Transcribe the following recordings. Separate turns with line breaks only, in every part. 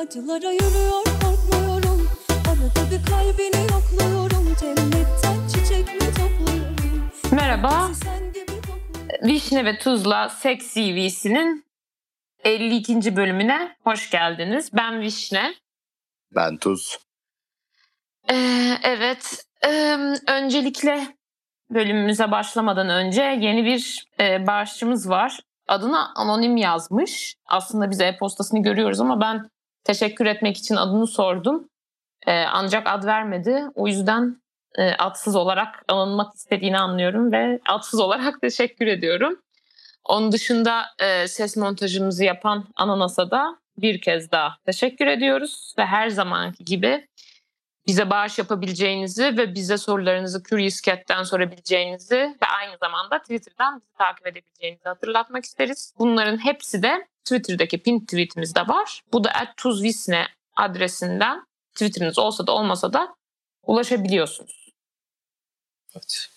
Acılara yürüyor korkmuyorum Arada bir kalbini yokluyorum Cennetten çiçek mi topluyorum
Merhaba, Vişne ve Tuzla Seks CV'sinin 52. bölümüne hoş geldiniz. Ben Vişne.
Ben Tuz.
Ee, evet, ee, öncelikle bölümümüze başlamadan önce yeni bir e, bağışçımız var. Adına anonim yazmış. Aslında biz e-postasını görüyoruz ama ben teşekkür etmek için adını sordum. Ee, ancak ad vermedi. O yüzden e, adsız olarak alınmak istediğini anlıyorum ve adsız olarak teşekkür ediyorum. Onun dışında e, ses montajımızı yapan Ananas'a da bir kez daha teşekkür ediyoruz ve her zamanki gibi bize bağış yapabileceğinizi ve bize sorularınızı Curious Cat'ten sorabileceğinizi ve aynı zamanda Twitter'dan bizi takip edebileceğinizi hatırlatmak isteriz. Bunların hepsi de Twitter'daki pin tweetimizde var. Bu da @tuzvisne adresinden Twitter'ınız olsa da olmasa da ulaşabiliyorsunuz.
Evet.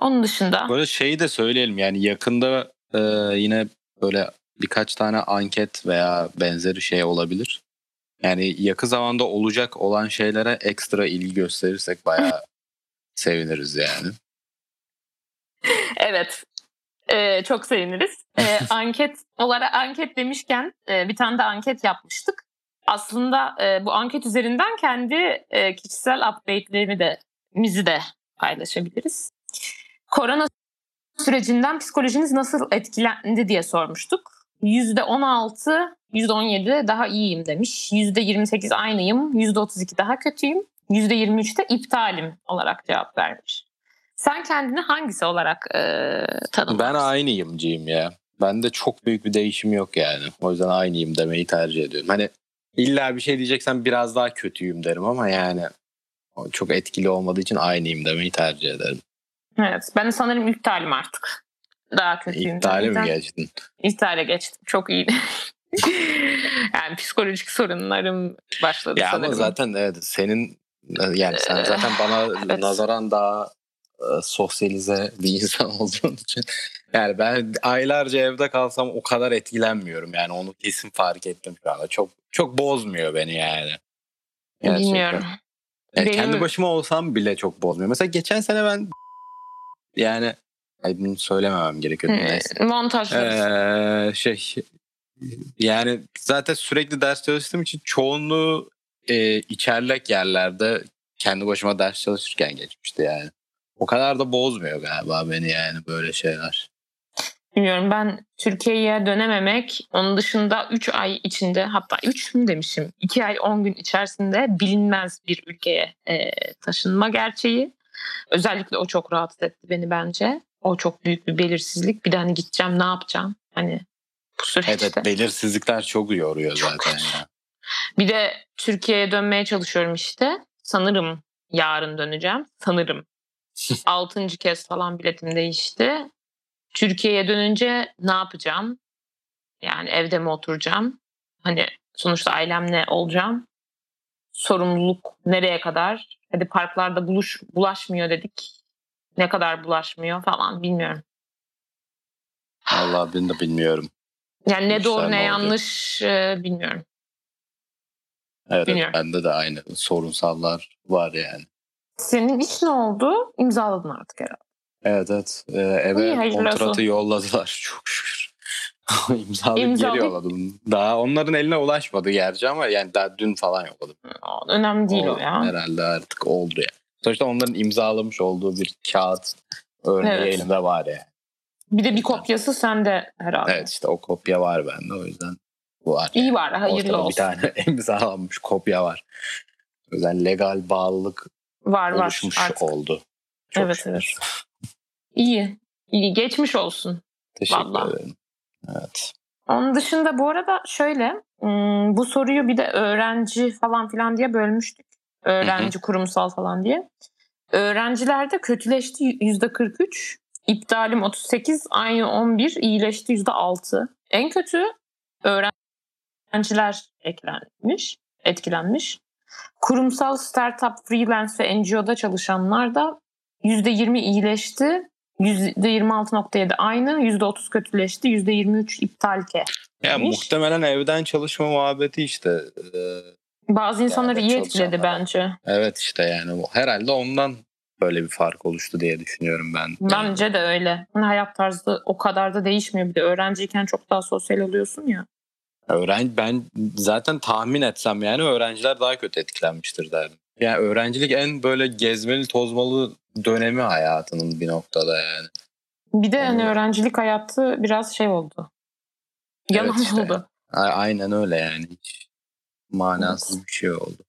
Onun dışında
Böyle şeyi de söyleyelim yani yakında e, yine böyle birkaç tane anket veya benzeri şey olabilir. Yani yakın zamanda olacak olan şeylere ekstra ilgi gösterirsek bayağı seviniriz yani.
Evet. Ee, çok seviniriz. Ee, anket olarak anket demişken e, bir tane de anket yapmıştık. Aslında e, bu anket üzerinden kendi e, kişisel update'lerimi de mizi de paylaşabiliriz. Korona sürecinden psikolojiniz nasıl etkilendi diye sormuştuk. %16, %17 daha iyiyim demiş. %28 aynıyım, %32 daha kötüyüm, %23 de iptalim olarak cevap vermiş. Sen kendini hangisi olarak e, tanımlarsın?
Ben aynıyımcıyım ya. Bende çok büyük bir değişim yok yani. O yüzden aynıyım demeyi tercih ediyorum. Hani illa bir şey diyeceksen biraz daha kötüyüm derim ama yani çok etkili olmadığı için aynıyım demeyi tercih ederim.
Evet, ben de sanırım iptalim artık. Daha kötüyüm.
İptale mi geçtin?
İptale geçtim. Çok iyi. yani psikolojik sorunlarım başladı
Ya
sanırım.
ama zaten evet senin yani sen zaten bana
evet.
nazaran daha sosyalize bir insan olduğun için yani ben aylarca evde kalsam o kadar etkilenmiyorum yani onu kesin fark ettim şu anda çok çok bozmuyor beni yani. Gerçekten.
Bilmiyorum.
Yani
Benim-
kendi başıma olsam bile çok bozmuyor. Mesela geçen sene ben yani ay bunu söylememem gerekiyor.
Hmm, Montajlarız.
Ee, şey yani zaten sürekli ders çalıştığım için çoğunluğu e, içerlek yerlerde kendi başıma ders çalışırken geçmişti yani. O kadar da bozmuyor galiba beni yani böyle şeyler.
Bilmiyorum ben Türkiye'ye dönememek onun dışında 3 ay içinde hatta 3 mü demişim 2 ay 10 gün içerisinde bilinmez bir ülkeye e, taşınma gerçeği. Özellikle o çok rahatsız etti beni bence. O çok büyük bir belirsizlik. Bir de hani gideceğim ne yapacağım? Hani bu süreçte.
Evet, belirsizlikler çok yoruyor
Çok
zaten
kötü.
ya.
Bir de Türkiye'ye dönmeye çalışıyorum işte. Sanırım yarın döneceğim. Sanırım. Altıncı kez falan biletim değişti. Türkiye'ye dönünce ne yapacağım? Yani evde mi oturacağım? Hani sonuçta ailemle olacağım. Sorumluluk nereye kadar? Hadi parklarda buluş, bulaşmıyor dedik. Ne kadar bulaşmıyor falan bilmiyorum.
Vallahi ben de bilmiyorum.
Yani ne doğru
ne
yanlış e, bilmiyorum.
Evet,
Bilmiyorum.
bende de aynı sorunsallar var yani.
Senin iş ne oldu? İmzaladın artık herhalde.
Evet evet. Ee, eve
İyi,
kontratı
olsun.
yolladılar çok şükür. İmzalayıp
İmzalayıp-
geri yolladım. Daha onların eline ulaşmadı gerçi ama yani daha dün falan yolladım.
Önemli değil o, ya.
Herhalde artık oldu ya. Sonuçta onların imzalamış olduğu bir kağıt örneği
Evet.
elimde var ya.
Bir de bir kopyası sende herhalde.
Evet işte o kopya var bende o yüzden var.
İyi var, hayırlı
Ortada
olsun.
bir tane imzalanmış kopya var. O yüzden legal bağlılık
var var
oluşmuş
artık.
oldu. Çok
Evet,
şükür.
evet. İyi. İyi geçmiş olsun.
Teşekkür
Vallahi.
ederim. Evet.
Onun dışında bu arada şöyle bu soruyu bir de öğrenci falan filan diye bölmüştük. Öğrenci kurumsal falan diye. Öğrencilerde kötüleşti yüzde 43. İptalim 38, aynı 11, iyileşti yüzde 6. En kötü öğrenciler eklenmiş, etkilenmiş. Kurumsal startup, freelance ve NGO'da çalışanlar da %20 iyileşti. %26.7 aynı, %30 kötüleşti, %23 iptal ke.
Ya
demiş.
muhtemelen evden çalışma muhabbeti işte. Ee,
Bazı insanları iyi etkiledi bence.
evet işte yani herhalde ondan böyle bir fark oluştu diye düşünüyorum ben.
Bence de öyle. Hani hayat tarzı o kadar da değişmiyor. Bir de öğrenciyken çok daha sosyal oluyorsun ya.
Öğren ben zaten tahmin etsem yani öğrenciler daha kötü etkilenmiştir derdim. Yani öğrencilik en böyle gezmeli tozmalı dönemi hayatının bir noktada yani.
Bir de
Evet.
öğrencilik hayatı biraz şey oldu. Yalan
Evet işte.
oldu.
Aynen öyle yani. Hiç manasız bir şey oldu.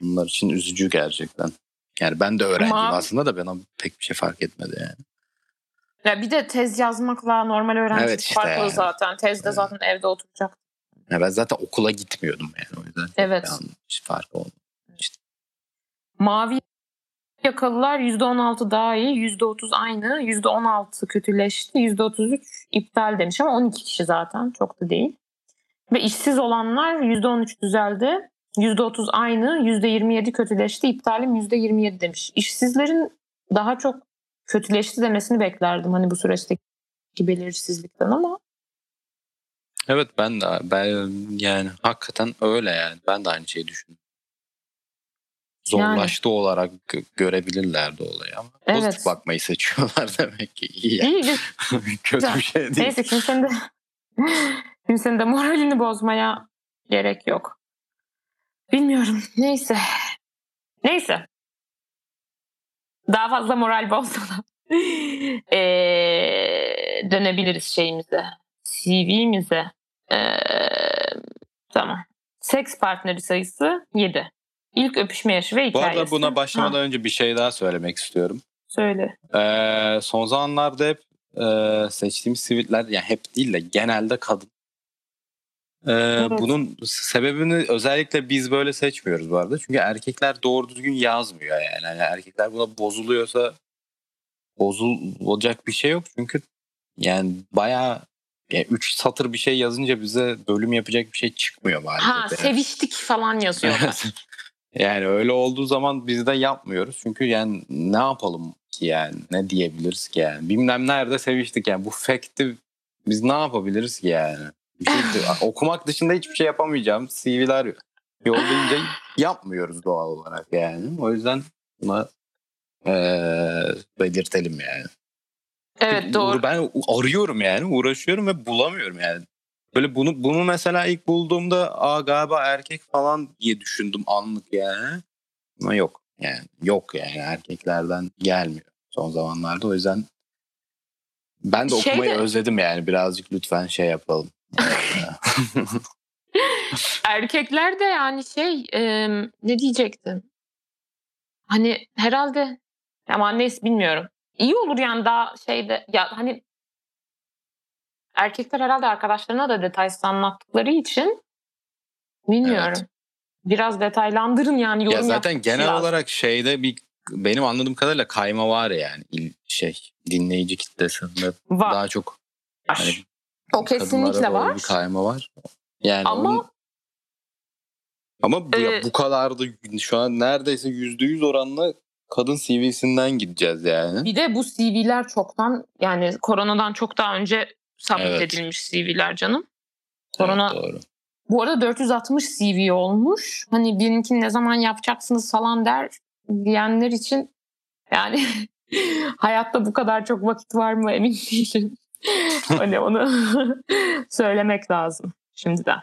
Bunlar için üzücü gerçekten. Yani ben de öğrenciyim
Ama-
aslında da bana pek bir şey fark etmedi yani.
Ya bir de tez yazmakla normal öğrencilik
Evet işte
farklı
yani.
zaten. Tezde
Evet.
zaten evde oturacak.
Ya ben zaten okula gitmiyordum yani o yüzden.
Evet.
bir an- hiç fark olmadı.
Mavi yakalılar %16 daha iyi, %30 aynı, %16 kötüleşti, %33 iptal demiş ama 12 kişi zaten çok da değil. Ve işsiz olanlar %13 düzeldi, %30 aynı, %27 kötüleşti, iptalim %27 demiş. İşsizlerin daha çok kötüleşti demesini beklerdim hani bu süreçteki belirsizlikten ama
Evet ben de ben yani hakikaten öyle yani. Ben de aynı şeyi düşündüm. Zorlaştı olarak gö- görebilirlerdi olayı ama
Evet.
pozitif bakmayı seçiyorlar demek ki. İyi yani.
iyi
Kötü bir şey değil.
Neyse kimsenin de kimsenin de moralini bozmaya gerek yok. Bilmiyorum. Neyse. Neyse. Daha fazla moral bozmadan ee, dönebiliriz şeyimize. CV'mize. Ee, tamam. Seks partneri sayısı 7. İlk öpüşme yaşı ve
Bu
hikayesi.
arada buna başlamadan
Ha,
önce bir şey daha söylemek istiyorum.
söyle.
Ee, son zamanlarda hep e, seçtiğimiz siviller yani hep değil de genelde kadın. Ee, Bunun sebebini özellikle biz böyle seçmiyoruz bu arada. Çünkü erkekler doğru düzgün yazmıyor yani. yani erkekler buna bozuluyorsa bozulacak bir şey yok. Çünkü yani bayağı yani üç satır bir şey yazınca bize bölüm yapacak bir şey çıkmıyor maalesef.
Ha seviştik falan yazıyorlar.
Yani öyle olduğu zaman biz de yapmıyoruz. Çünkü yani ne yapalım ki yani? Ne diyebiliriz ki yani? Bilmem nerede seviştik yani. Bu fact'i biz ne yapabiliriz ki yani? Bir şey, okumak dışında hiçbir şey yapamayacağım. CV'ler yollayınca yapmıyoruz doğal olarak yani. O yüzden buna eee belirtelim yani.
Evet doğru.
Ben arıyorum yani uğraşıyorum ve bulamıyorum yani. Böyle bunu bunu mesela ilk bulduğumda aa galiba erkek falan diye düşündüm anlık yani. Ama yok yani yok yani erkeklerden gelmiyor son zamanlarda o yüzden ben de
Şey
okumayı
de-
özledim yani birazcık lütfen şey yapalım.
Erkekler de yani şey e, ne diyecektim? Hani herhalde ama neyse bilmiyorum. İyi olur yani daha şeyde ya hani erkekler herhalde arkadaşlarına da detaysız anlattıkları için bilmiyorum.
Evet.
Biraz detaylandırın yani yorum
ya zaten genel
lazım.
olarak şeyde bir benim anladığım kadarıyla kayma var yani şey dinleyici kitlesinde
var.
daha çok hani
o kesinlikle var.
bir kayma var. Yani onun-
Ama
Ama bu,
Ee,
bu kadar da şu an neredeyse yüzde yüz oranla kadın CV'sinden gideceğiz yani.
bir de bu CV'ler çoktan yani koronadan çok daha önce submit
Evet.
edilmiş CV'ler canım. Korona
Evet, doğru.
Bu arada 460 CV olmuş. Hani benimkini ne zaman yapacaksınız falan der diyenler için yani hayatta bu kadar çok vakit var mı emin değilim. hani onu söylemek lazım şimdiden.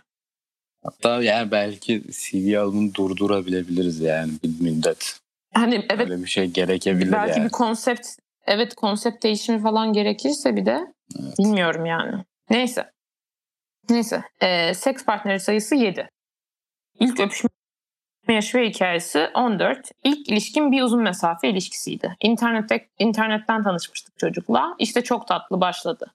Hatta yani belki CV alımını durdurabilebiliriz yani bir müddet.
Hani evet
Öyle bir şey gerekebilir
belki
yani.
bir konsept evet konsept değişimi falan gerekirse bir de
Evet.
bilmiyorum yani. Neyse. Neyse. Ee, seks partneri sayısı 7. İlk öpüşme yaşı ve hikayesi 14. İlk ilişkim bir uzun mesafe ilişkisiydi. İnternette, internetten tanışmıştık çocukla. İşte çok tatlı başladı.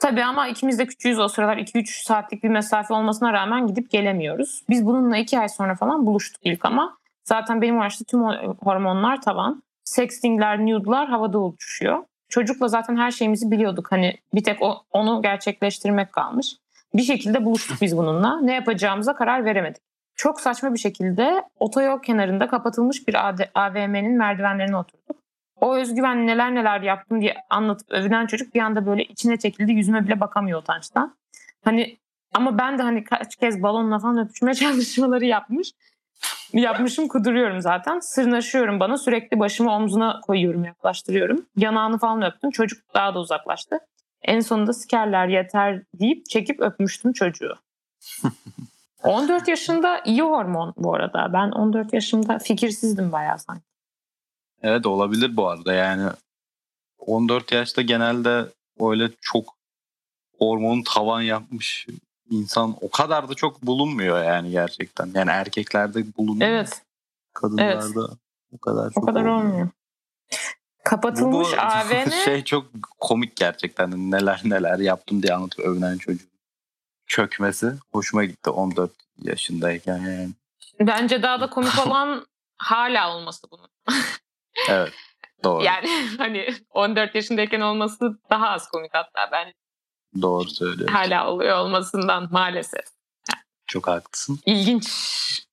Tabii ama ikimiz de küçüğüz o sıralar 2-3 saatlik bir mesafe olmasına rağmen gidip gelemiyoruz. Biz bununla 2 ay sonra falan buluştuk ilk ama zaten benim o yaşta tüm o- hormonlar tavan. Sextingler, nude'lar havada uçuşuyor. Çocukla zaten her şeyimizi biliyorduk. Hani bir tek o, onu gerçekleştirmek kalmış. Bir şekilde buluştuk biz bununla. Ne yapacağımıza karar veremedik. Çok saçma bir şekilde otoyol kenarında kapatılmış bir AVM'nin merdivenlerine oturduk. O özgüven neler neler yaptım diye anlatıp övünen çocuk bir anda böyle içine çekildi. Yüzüme bile bakamıyor utançtan. Hani Ama ben de hani kaç kez balonla falan öpüşme çalışmaları yapmış. Yapmışım kuduruyorum zaten. Sırnaşıyorum bana sürekli başımı omzuna koyuyorum yaklaştırıyorum. Yanağını falan öptüm. Çocuk daha da uzaklaştı. En sonunda sikerler yeter deyip çekip öpmüştüm çocuğu. 14 yaşında iyi hormon bu arada. Ben 14 yaşımda fikirsizdim bayağı sanki.
Evet olabilir bu arada yani 14 yaşta genelde öyle çok hormonun tavan yapmış insan o kadar da çok bulunmuyor yani gerçekten. Yani erkeklerde bulunuyor.
Evet.
Kadınlarda o kadar çok
O kadar olmuyor. Kapatılmış
Bu- bu
AVM
şey çok komik gerçekten. Neler neler yaptım diye anlatıp övünen çocuğun çökmesi hoşuma gitti 14 yaşındayken yani.
bence daha da komik olan hala olması bunun.
Evet. Doğru.
Yani hani 14 yaşındayken olması daha az komik hatta ben
Doğru söylüyorsun.
hala oluyor olmasından maalesef.
Çok haklısın.
İlginç,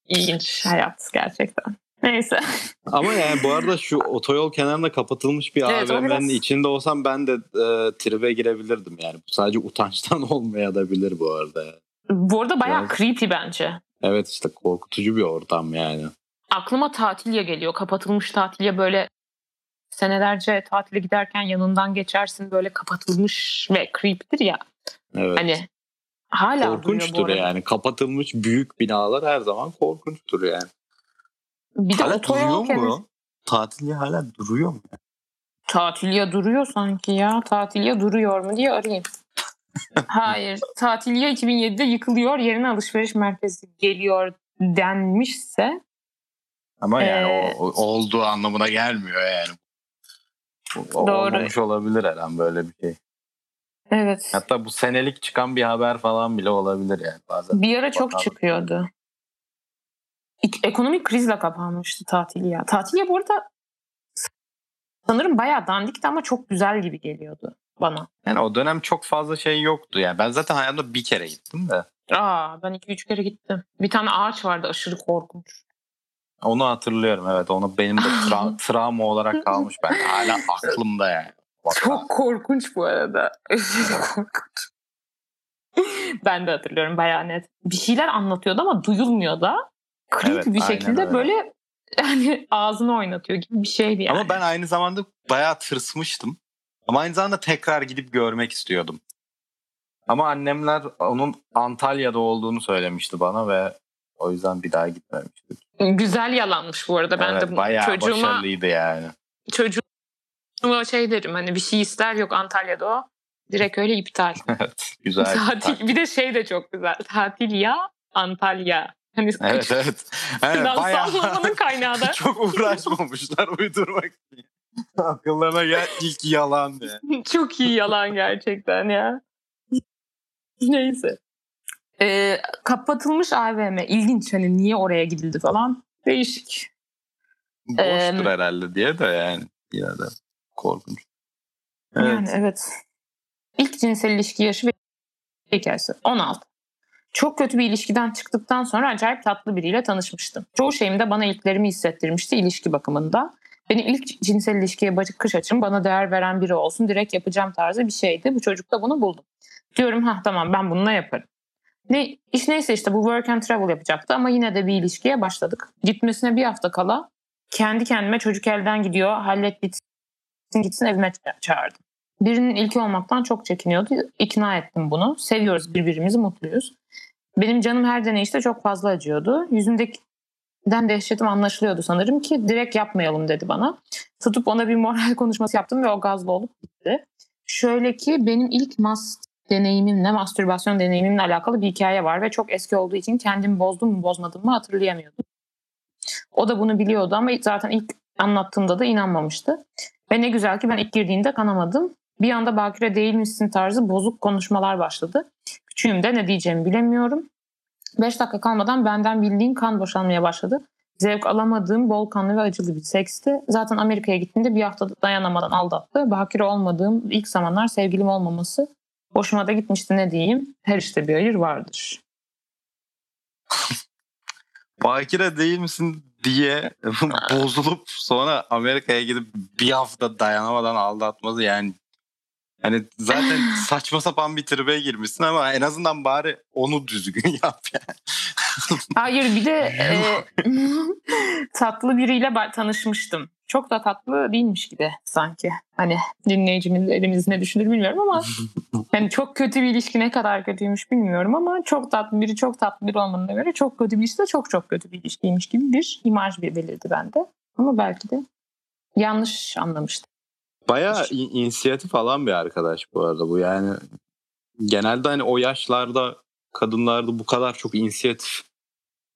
ilginç hayat gerçekten. Neyse.
Ama yani bu arada şu otoyol kenarında kapatılmış bir
Evet,
AVM'nin
biraz-
içinde olsam ben de e, tribe girebilirdim yani. Bu sadece utançtan olmayabilir bu arada.
Bu arada bayağı
Biraz-
creepy bence.
Evet işte korkutucu bir ortam yani.
Aklıma tatilya geliyor. Kapatılmış tatilya böyle senelerce tatile giderken yanından geçersin böyle kapatılmış ve creepy'dir ya.
Evet.
Hani hala
Korkunçtur yani. Kapatılmış büyük binalar her zaman korkunçtur yani.
Bir de
hala duruyor
kenarı-
mu? Tatilya hala duruyor mu?
Tatilya duruyor sanki ya. Tatilya duruyor mu diye arayayım. Hayır. Tatilya 2007'de yıkılıyor. Yerine alışveriş merkezi geliyor denmişse
Ama yani
Ee,
o, o- olduğu anlamına gelmiyor yani.
Doğru.
Olmamış olabilir her an böyle bir şey.
evet.
Hatta bu senelik çıkan bir haber falan bile olabilir yani bazen.
Bir ara çok
Bakalım.
çıkıyordu. İk- Ekonomik krizle kapanmıştı Tatilya. Tatilya bu arada sanırım bayağı dandikti ama çok güzel gibi geliyordu bana.
Yani o dönem çok fazla şey yoktu yani. Ben zaten hayatımda bir kere gittim de.
Aa ben iki üç kere gittim. Bir tane ağaç vardı aşırı korkunç.
Onu hatırlıyorum evet. Onu benim de tra- travma olarak kalmış. Ben hala aklımda yani. Bak,
Çok korkunç bu arada. Korkunç. ben de hatırlıyorum bayağı net. Bir şeyler anlatıyordu ama duyulmuyor da. Creepy
Evet,
bir şekilde
öyle.
böyle yani ağzını oynatıyor gibi bir şeydi yani.
Ama ben aynı zamanda bayağı tırsmıştım. Ama aynı zamanda tekrar gidip görmek istiyordum. Ama annemler onun Antalya'da olduğunu söylemişti bana ve o yüzden bir daha gitmemiştik.
Güzel yalanmış bu arada. Ben
evet,
de
bayağı
çocuğuma,
başarılıydı yani.
çocuğuma şey derim hani bir şey ister yok Antalya'da o. Direkt öyle iptal.
Evet, güzel.
Tatil, bir de şey de çok güzel. Tatil ya Antalya. Hani
Evet evet. evet bayağı
sallamanın kaynağı da.
çok uğraşmamışlar uydurmak için. Akıllarına gel ilk yalan diye.
Çok iyi yalan gerçekten ya. Neyse. Ee, kapatılmış AVM. İlginç hani niye oraya gidildi falan. Değişik.
Boştur
Em,
herhalde diye de yani. Yine de korkunç. Evet.
Yani evet. İlk cinsel ilişki yaşı ve hikayesi. 16. Çok kötü bir ilişkiden çıktıktan sonra acayip tatlı biriyle tanışmıştım. Çoğu şeyimde bana ilklerimi hissettirmişti ilişki bakımında. Benim ilk cinsel ilişkiye bakış açım bana değer veren biri olsun direkt yapacağım tarzı bir şeydi. Bu çocukta bunu buldum. Diyorum ha tamam ben bununla yaparım. Ne, iş neyse işte bu work and travel yapacaktı ama yine de bir ilişkiye başladık. Gitmesine bir hafta kala kendi kendime çocuk elden gidiyor hallet bitsin gitsin evime ça- çağırdım. Birinin ilki olmaktan çok çekiniyordu. İkna ettim bunu. Seviyoruz birbirimizi, mutluyuz. Benim canım her deneyişte çok fazla acıyordu. Yüzümdekinden dehşetim anlaşılıyordu sanırım ki direkt yapmayalım dedi bana. Tutup ona bir moral konuşması yaptım ve o gazlı olup gitti. Şöyle ki benim ilk mas deneyimimle, mastürbasyon deneyimimle alakalı bir hikaye var ve çok eski olduğu için kendimi bozdum mu bozmadım mı hatırlayamıyordum. O da bunu biliyordu ama zaten ilk anlattığımda da inanmamıştı. Ve ne güzel ki ben ilk girdiğinde kanamadım. Bir anda bakire değil misin tarzı bozuk konuşmalar başladı. Küçüğüm de ne diyeceğimi bilemiyorum. 5 dakika kalmadan benden bildiğin kan boşalmaya başladı. Zevk alamadığım bol kanlı ve acılı bir seksti. Zaten Amerika'ya gittiğimde bir hafta dayanamadan aldattı. Bakire olmadığım ilk zamanlar sevgilim olmaması hoşuma da gitmişti ne diyeyim. Her işte bir hayır vardır.
Bakire değil misin diye bozulup sonra Amerika'ya gidip bir hafta dayanamadan aldatması yani Hani zaten saçma sapan bir tribe girmişsin ama en azından bari onu düzgün yap yani.
Hayır bir de e, tatlı biriyle tanışmıştım. Çok da tatlı değilmiş gibi sanki. Hani dinleyicimiz ne düşünür bilmiyorum ama yani çok kötü bir ilişki ne kadar kötüymüş bilmiyorum ama çok tatlı biri çok tatlı biri olmanına göre çok kötü birisi de çok çok kötü bir ilişkiymiş gibi bir imaj bir belirdi bende. Ama belki de yanlış anlamıştım.
Bayağı in- inisiyatif alan bir arkadaş bu arada bu yani. Genelde hani o yaşlarda kadınlarda bu kadar çok inisiyatif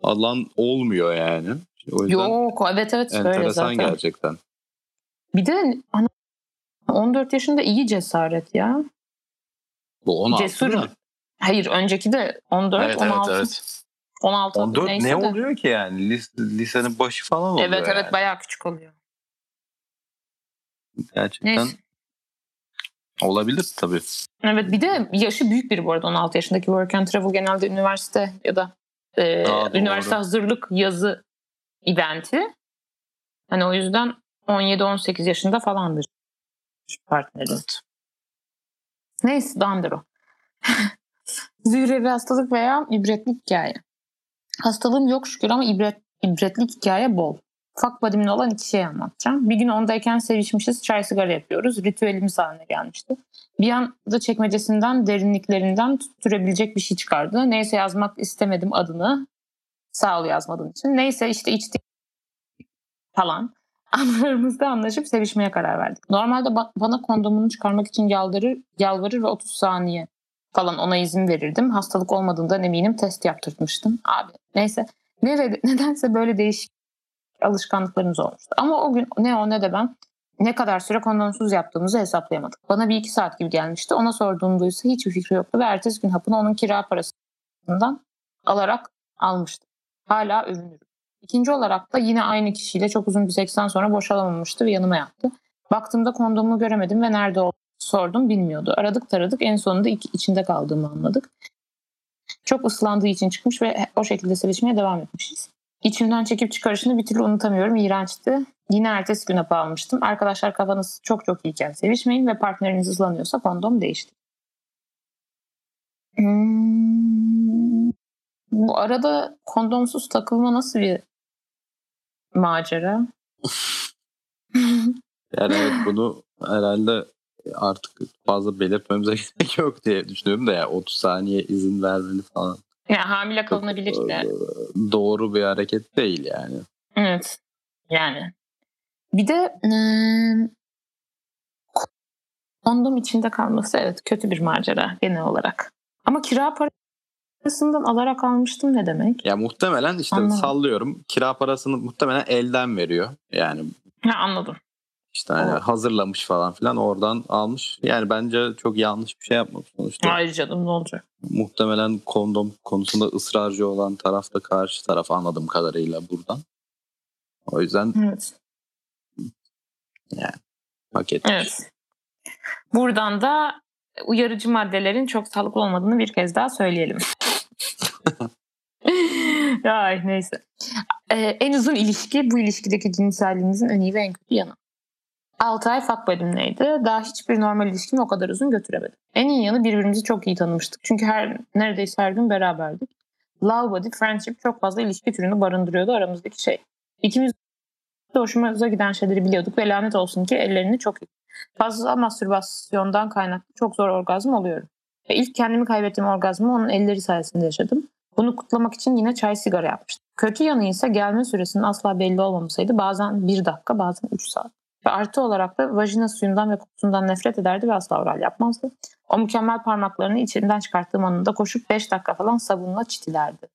alan olmuyor yani. O yüzden
Yok evet evet öyle
enteresan
zaten.
gerçekten.
Bir de hani 14 yaşında iyi cesaret ya.
Bu 16
Cesur.
mi?
Hayır önceki de 14,
Evet,
16.
evet, evet.
16
14
neyse
ne
de.
oluyor ki yani? Lis- lisenin başı falan oluyor
Evet evet
yani.
bayağı küçük oluyor.
Gerçekten
Neyse.
olabilir tabii.
Evet bir de yaşı büyük biri bu arada 16 yaşındaki Work and Travel genelde üniversite ya da e,
Aa, doğru.
üniversite hazırlık yazı eventi. Hani o yüzden 17-18 yaşında falandır partneri.
Evet.
Neyse dandır o. Zühre bir hastalık veya ibretlik hikaye. Hastalığım yok şükür ama ibret, ibretlik hikaye bol. Fuck buddy'mle olan iki şey anlatacağım. Bir gün ondayken sevişmişiz, çay sigara yapıyoruz. Ritüelimiz haline gelmişti. Bir anda çekmecesinden, derinliklerinden tutturabilecek bir şey çıkardı. Neyse yazmak istemedim adını. Sağ ol yazmadığın için. Neyse işte içtik falan. Anlarımızda anlaşıp sevişmeye karar verdik. Normalde ba- bana kondomunu çıkarmak için yalvarır, yalvarır ve 30 saniye falan ona izin verirdim. Hastalık olmadığından eminim test yaptırtmıştım. Abi neyse ne, nedense böyle değişik alışkanlıklarımız olmuştu. Ama o gün ne o ne de ben ne kadar süre kondomsuz yaptığımızı hesaplayamadık. Bana bir iki saat gibi gelmişti. Ona sorduğumda ise hiçbir fikri yoktu ve ertesi gün hapını onun kira parasından alarak almıştı. Hala övünürüm. İkinci olarak da yine aynı kişiyle çok uzun bir seksten sonra boşalamamıştı ve yanıma yattı. Baktığımda kondomu göremedim ve nerede olduğunu sordum bilmiyordu. Aradık taradık en sonunda içinde kaldığımı anladık. Çok ıslandığı için çıkmış ve o şekilde sevişmeye devam etmişiz. İçimden çekip çıkarışını bir türlü unutamıyorum. İğrençti. Yine ertesi gün hapı almıştım. Arkadaşlar kafanız çok çok iyiken sevişmeyin ve partneriniz ıslanıyorsa kondom değişti. Hmm. Bu arada kondomsuz takılma nasıl bir macera?
Yani evet bunu herhalde artık fazla belirtmemize gerek yok diye düşünüyorum da ya 30 saniye izin vermeli falan.
Yani hamile kalınabilir
Çok,
de.
e, Doğru bir hareket değil yani.
Evet. Yani. Bir de eee, kondom içinde kalması evet kötü bir macera genel olarak. Ama kira parasından alarak almıştım ne demek?
Ya muhtemelen işte
Anladım.
sallıyorum kira parasını muhtemelen elden veriyor. Yani
Ha, anladım.
İşte hani
Evet.
hazırlamış falan filan oradan almış. Yani bence çok yanlış bir şey yapmamış sonuçta.
Hayır canım ne olacak?
Muhtemelen kondom konusunda ısrarcı olan taraf da karşı taraf anladığım kadarıyla buradan. O yüzden
Evet.
hak etmiş.
Evet. Buradan da uyarıcı maddelerin çok sağlıklı olmadığını bir kez daha söyleyelim. Ay neyse. Ee, en uzun ilişki bu ilişkideki cinselliğimizin en iyi ve en kötü yanı. 6 ay fuck buddy'mleydi. Daha hiçbir normal ilişkimi o kadar uzun götüremedim. En iyi yanı birbirimizi çok iyi tanımıştık. Çünkü her neredeyse her gün beraberdik. Love body, friendship çok fazla ilişki türünü barındırıyordu aramızdaki şey. İkimiz de hoşumuza giden şeyleri biliyorduk ve lanet olsun ki ellerini çok iyi. Fazla mastürbasyondan kaynaklı çok zor orgazm oluyorum. Ve ilk kendimi kaybettiğim orgazmı onun elleri sayesinde yaşadım. Bunu kutlamak için yine çay sigara yapmıştım. Kötü yanı ise gelme süresinin asla belli olmamasıydı. Bazen bir dakika bazen üç saat. Ve artı olarak da vajina suyundan ve kokusundan nefret ederdi ve asla oral yapmazdı. O mükemmel parmaklarını içinden çıkarttığım anında koşup 5 dakika falan sabunla çitilerdi.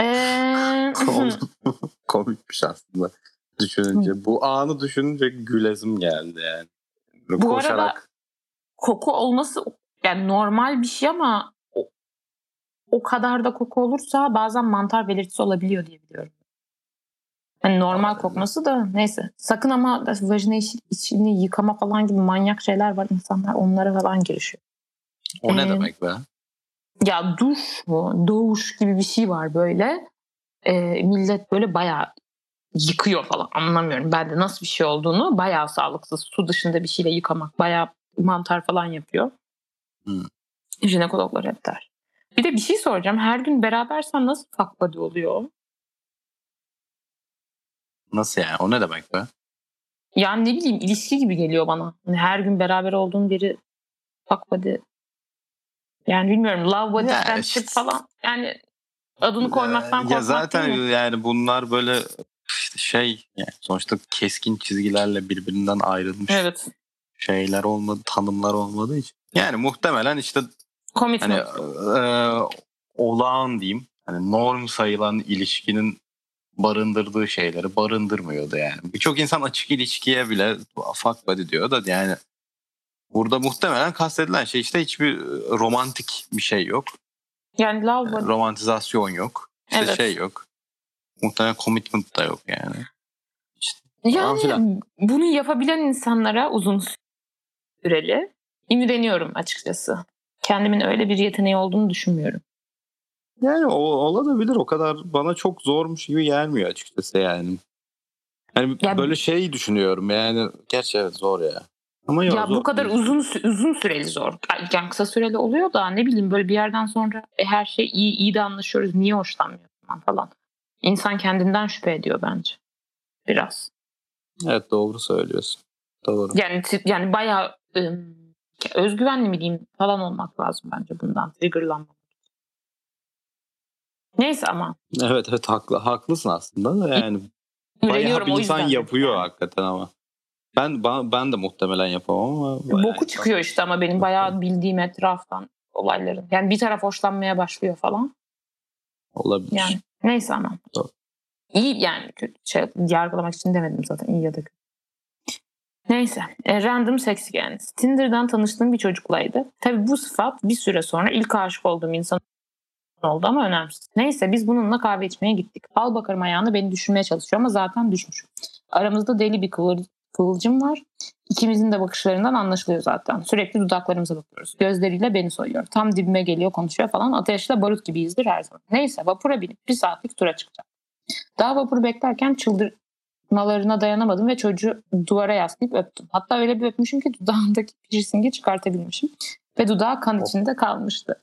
Eee,
Komikmiş aslında düşününce. Bu anı düşününce gülesim geldi yani. Böyle
Bu
koşarak
arada- koku olması yani normal bir şey ama o, o kadar da koku olursa bazen mantar belirtisi olabiliyor diye biliyorum. Hani normal kokması da neyse. Sakın ama vajina iç- içini yıkama falan gibi manyak şeyler var. İnsanlar onlara falan girişiyor.
o ne
Ee,
demek be?
Ya duş mu? Doğuş gibi bir şey var böyle. Ee, millet böyle bayağı yıkıyor falan. Anlamıyorum ben de nasıl bir şey olduğunu. Bayağı sağlıksız. Su dışında bir şeyle yıkamak bayağı mantar falan yapıyor.
Hı.
Jinekologlar hep der. Bir de bir şey soracağım. Her gün berabersen nasıl fuck buddy oluyor?
Nasıl yani? O ne demek be?
Yani ne bileyim ilişki gibi geliyor bana. Hani her gün beraber olduğun biri fuck buddy. Yani bilmiyorum love buddy
Ya
friendship
işte-
falan. Yani adını koymaktan
Ya
korkmak
zaten
değil mi?
yani bunlar böyle işte şey yani sonuçta keskin çizgilerle birbirinden ayrılmış
Evet.
şeyler olmadı, tanımlar olmadığı için. Yani muhtemelen işte
Commitment.
hani e, olağan diyeyim hani norm sayılan ilişkinin barındırdığı şeyleri barındırmıyordu yani. Birçok insan açık ilişkiye bile fuck buddy diyor da yani burada muhtemelen kastedilen şey işte hiçbir romantik bir şey yok.
yani love buddy.
Romantizasyon yok. İşte
Evet.
şey yok. Muhtemelen commitment da yok yani. falan
Yani
filan.
bunu yapabilen insanlara uzun süreli imreniyorum açıkçası. Kendimin öyle bir yeteneği olduğunu düşünmüyorum.
Yani o olabilir o kadar bana çok zormuş gibi gelmiyor açıkçası yani. Hani
Ya-
böyle şey düşünüyorum yani gerçi evet zor ya. Ama yok,
ya bu
zor
kadar
değil.
uzun uzun süreli zor. Yani kısa süreli oluyor da ne bileyim böyle bir yerden sonra e, her şey iyi iyi de anlaşıyoruz. Niye hoşlanmıyor falan. İnsan kendinden şüphe ediyor bence. Biraz.
Evet doğru söylüyorsun. Doğru.
Yani yani bayağı ım, özgüvenli mi diyeyim falan olmak lazım bence bundan. Triggerlanmamak. Neyse ama.
Evet evet haklı, haklısın aslında da yani. Bayağı bir insan yapıyor hakikaten ama. Ben, ben de muhtemelen yapamam ama.
Boku
insan-
çıkıyor işte ama benim bayağı bildiğim etraftan olayların. Yani bir taraf hoşlanmaya başlıyor falan.
Olabilir.
Yani neyse ama.
Doğru.
İyi yani kötü şey yargılamak için demedim zaten iyi ya da kötü. Neyse. E, random sex against. Tinder'dan tanıştığım bir çocuklaydı. Tabii bu sıfat bir süre sonra ilk aşık olduğum insan oldu ama önemsiz. Neyse biz bununla kahve içmeye gittik. Al bakarım ayağını beni düşürmeye çalışıyor ama zaten düşmüş. Aramızda deli bir kıvır, kıvılcım var. İkimizin de bakışlarından anlaşılıyor zaten. Sürekli dudaklarımıza bakıyoruz. Gözleriyle beni soyuyor. Tam dibime geliyor konuşuyor falan. Ateşle barut gibiyizdir her zaman. Neyse vapura binip bir saatlik tura çıkacağım. Daha vapuru beklerken çıldırmalarına dayanamadım ve çocuğu duvara yaslayıp öptüm. Hatta öyle bir öpmüşüm ki dudağındaki piercingi çıkartabilmişim. Ve dudağı kan içinde kalmıştı.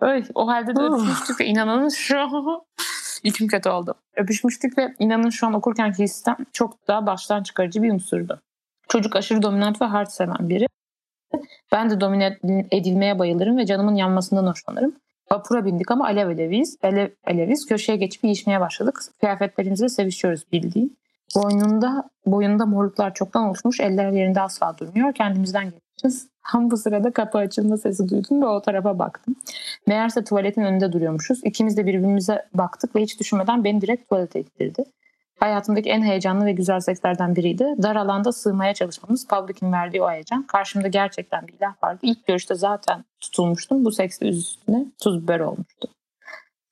Öyle, o halde de öpüşmüştük ve inanın şu içim kötü oldu. Öpüşmüştük ve inanın şu an okurken histem çok daha baştan çıkarıcı bir unsurdu. Çocuk aşırı dominant ve hard seven biri. Ben de domine edilmeye bayılırım ve canımın yanmasından hoşlanırım. Vapura bindik ama alev aleviz. Alev aleviz. Köşeye geçip yiyişmeye başladık. Kıyafetlerimizle sevişiyoruz bildiğin. Boynunda, boyunda morluklar çoktan oluşmuş. Eller yerinde asla durmuyor. Kendimizden geçmişiz. Tam bu sırada kapı açılma sesi duydum ve o tarafa baktım. Meğerse tuvaletin önünde duruyormuşuz. İkimiz de birbirimize baktık ve hiç düşünmeden beni direkt tuvalete ittirdi. Hayatımdaki en heyecanlı ve güzel sekslerden biriydi. Dar alanda sığmaya çalışmamız, public'in verdiği o heyecan. Karşımda gerçekten bir ilah vardı. İlk görüşte zaten tutulmuştum. Bu seks de üstüne tuz biber olmuştu.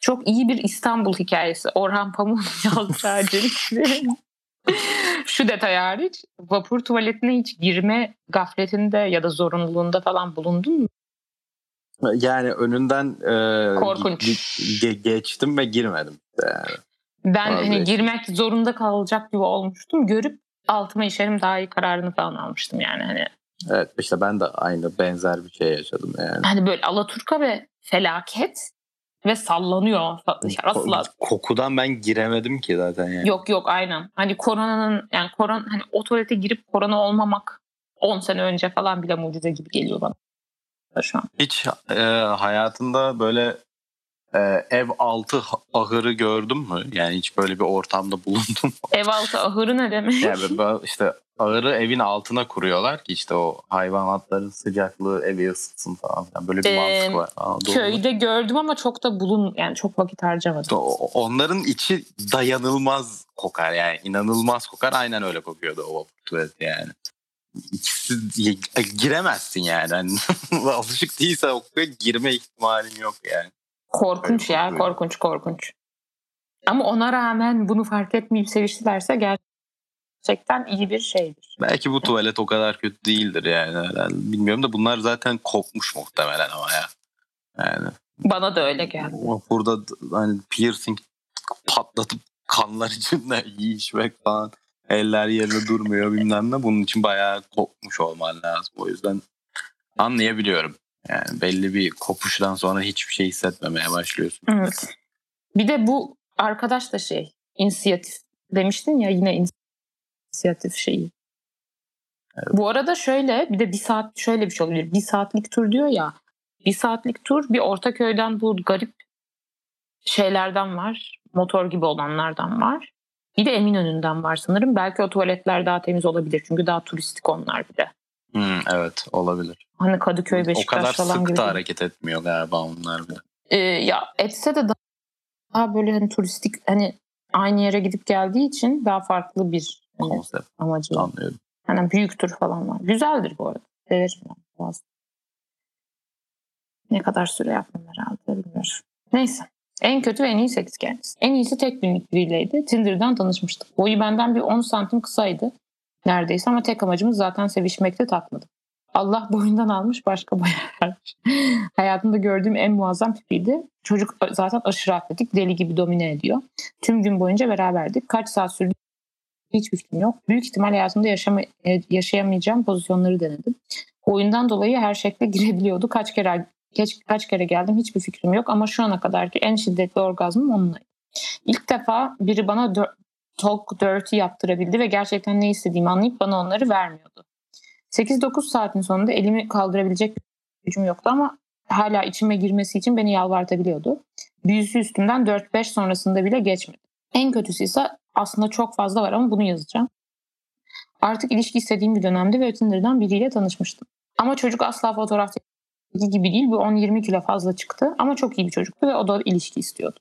Çok iyi bir İstanbul hikayesi. Orhan Pamuk'un öncelikle. Şu detay hariç vapur tuvaletine hiç girme gafletinde ya da zorunluluğunda falan bulundun mu?
Yani önünden e,
Korkunç.
ge- ge- geçtim ve girmedim. Yani.
Ben hani
Vazgeçtim.
girmek zorunda kalacak gibi olmuştum. Görüp altıma işerim daha iyi kararını falan almıştım yani. Hani,
Evet işte ben de aynı benzer bir şey yaşadım yani.
hani böyle alaturka ve felaket ve sallanıyor. Asla
Ko- kokudan ben giremedim ki zaten yani.
Yok yok aynen. Hani koronanın yani koron hani o tuvalete girip korona olmamak 10 sene önce falan bile mucize gibi geliyor bana şu an.
Hiç e, hayatında böyle e, ev altı ahırı gördün mü? Yani hiç böyle bir ortamda bulundun mu?
Ev altı ahırı ne demek?
Yani böyle işte ahırı evin altına kuruyorlar ki işte o hayvanatların sıcaklığı evi ısıtsın falan. filan. Böyle bir
Ee,
mantık var. Anadolu'da.
Köyde gördüm ama çok da bulun yani çok vakit harcamadım.
Onların içi dayanılmaz kokar yani inanılmaz kokar. Aynen öyle kokuyordu o tuvalet yani. İkisi, giremezsin yani. Alışık değilse o girme ihtimalin yok yani.
Korkunç
Öyle
ya
kokuyor.
korkunç korkunç. Ama ona rağmen bunu fark etmeyip seviştilerse gerçekten iyi bir şeydir.
Belki bu tuvalet o kadar kötü değildir yani. herhalde. Bilmiyorum da bunlar zaten kokmuş muhtemelen ama ya. Yani
Bana da öyle geldi.
burada hani piercing patlatıp kanlar içinde yiyişmek falan eller yerine durmuyor bilmem ne. Bunun için bayağı kokmuş olman lazım. O yüzden Anlayabiliyorum. Yani belli bir kopuştan sonra hiçbir şey hissetmemeye başlıyorsun.
Evet. Bir de bu arkadaş da şey inisiyatif demiştin ya yine inisiyatif şeyi. Bu arada şöyle bir de bir saat şöyle bir şey olabilir. Bir saatlik tur diyor ya. Bir saatlik tur bir Ortaköy'den bu garip şeylerden var. Motor gibi olanlardan var. Bir de Eminönü'nden var sanırım. Belki o tuvaletler daha temiz olabilir. Çünkü daha turistik onlar bir de.
Hmm, evet olabilir.
Hani Kadıköy,
o
Beşiktaş
kadar
falan
sık
gibi.
da
değil.
hareket etmiyor galiba onlar bile.
Ee, ya etse de daha, daha böyle hani turistik hani aynı yere gidip geldiği için daha farklı bir hani,
Konsept
amacı
anlıyorum.
Hani büyük tur falan var. Güzeldir bu arada. Severim ben biraz. Ne kadar süre yapmam herhalde bilmiyorum. Neyse. En kötü ve en iyi seks kendisi. En iyisi tek günlük biriyleydi. Tinder'dan tanışmıştık. Boyu benden bir 10 santim kısaydı. Neredeyse ama tek amacımız zaten sevişmekte takmadım. Allah boyundan almış başka boya vermiş. Hayatımda gördüğüm en muazzam tipiydi. Çocuk zaten aşırı atletik, deli gibi domine ediyor. Tüm gün boyunca beraberdik. Kaç saat sürdü hiçbir fikrim yok. Büyük ihtimal hayatımda yaşama, e, yaşayamayacağım pozisyonları denedim. Oyundan dolayı her şekle girebiliyordu. Kaç kere geç, kaç kere geldim hiçbir fikrim yok ama şu ana kadarki en şiddetli orgazmım onunla. İlk defa biri bana talk dirty yaptırabildi ve gerçekten ne istediğimi anlayıp bana onları vermiyordu. 8-9 saatin sonunda elimi kaldırabilecek gücüm yoktu ama hala içime girmesi için beni yalvartabiliyordu. Büyüsü üstümden 4-5 sonrasında bile geçmedi. En kötüsü ise aslında çok fazla var ama bunu yazacağım. Artık ilişki istediğim bir dönemde ve Tinder'dan biriyle tanışmıştım. Ama çocuk asla fotoğraftaki gibi değil. Bu 10-20 kilo fazla çıktı ama çok iyi bir çocuktu ve o da ilişki istiyordu.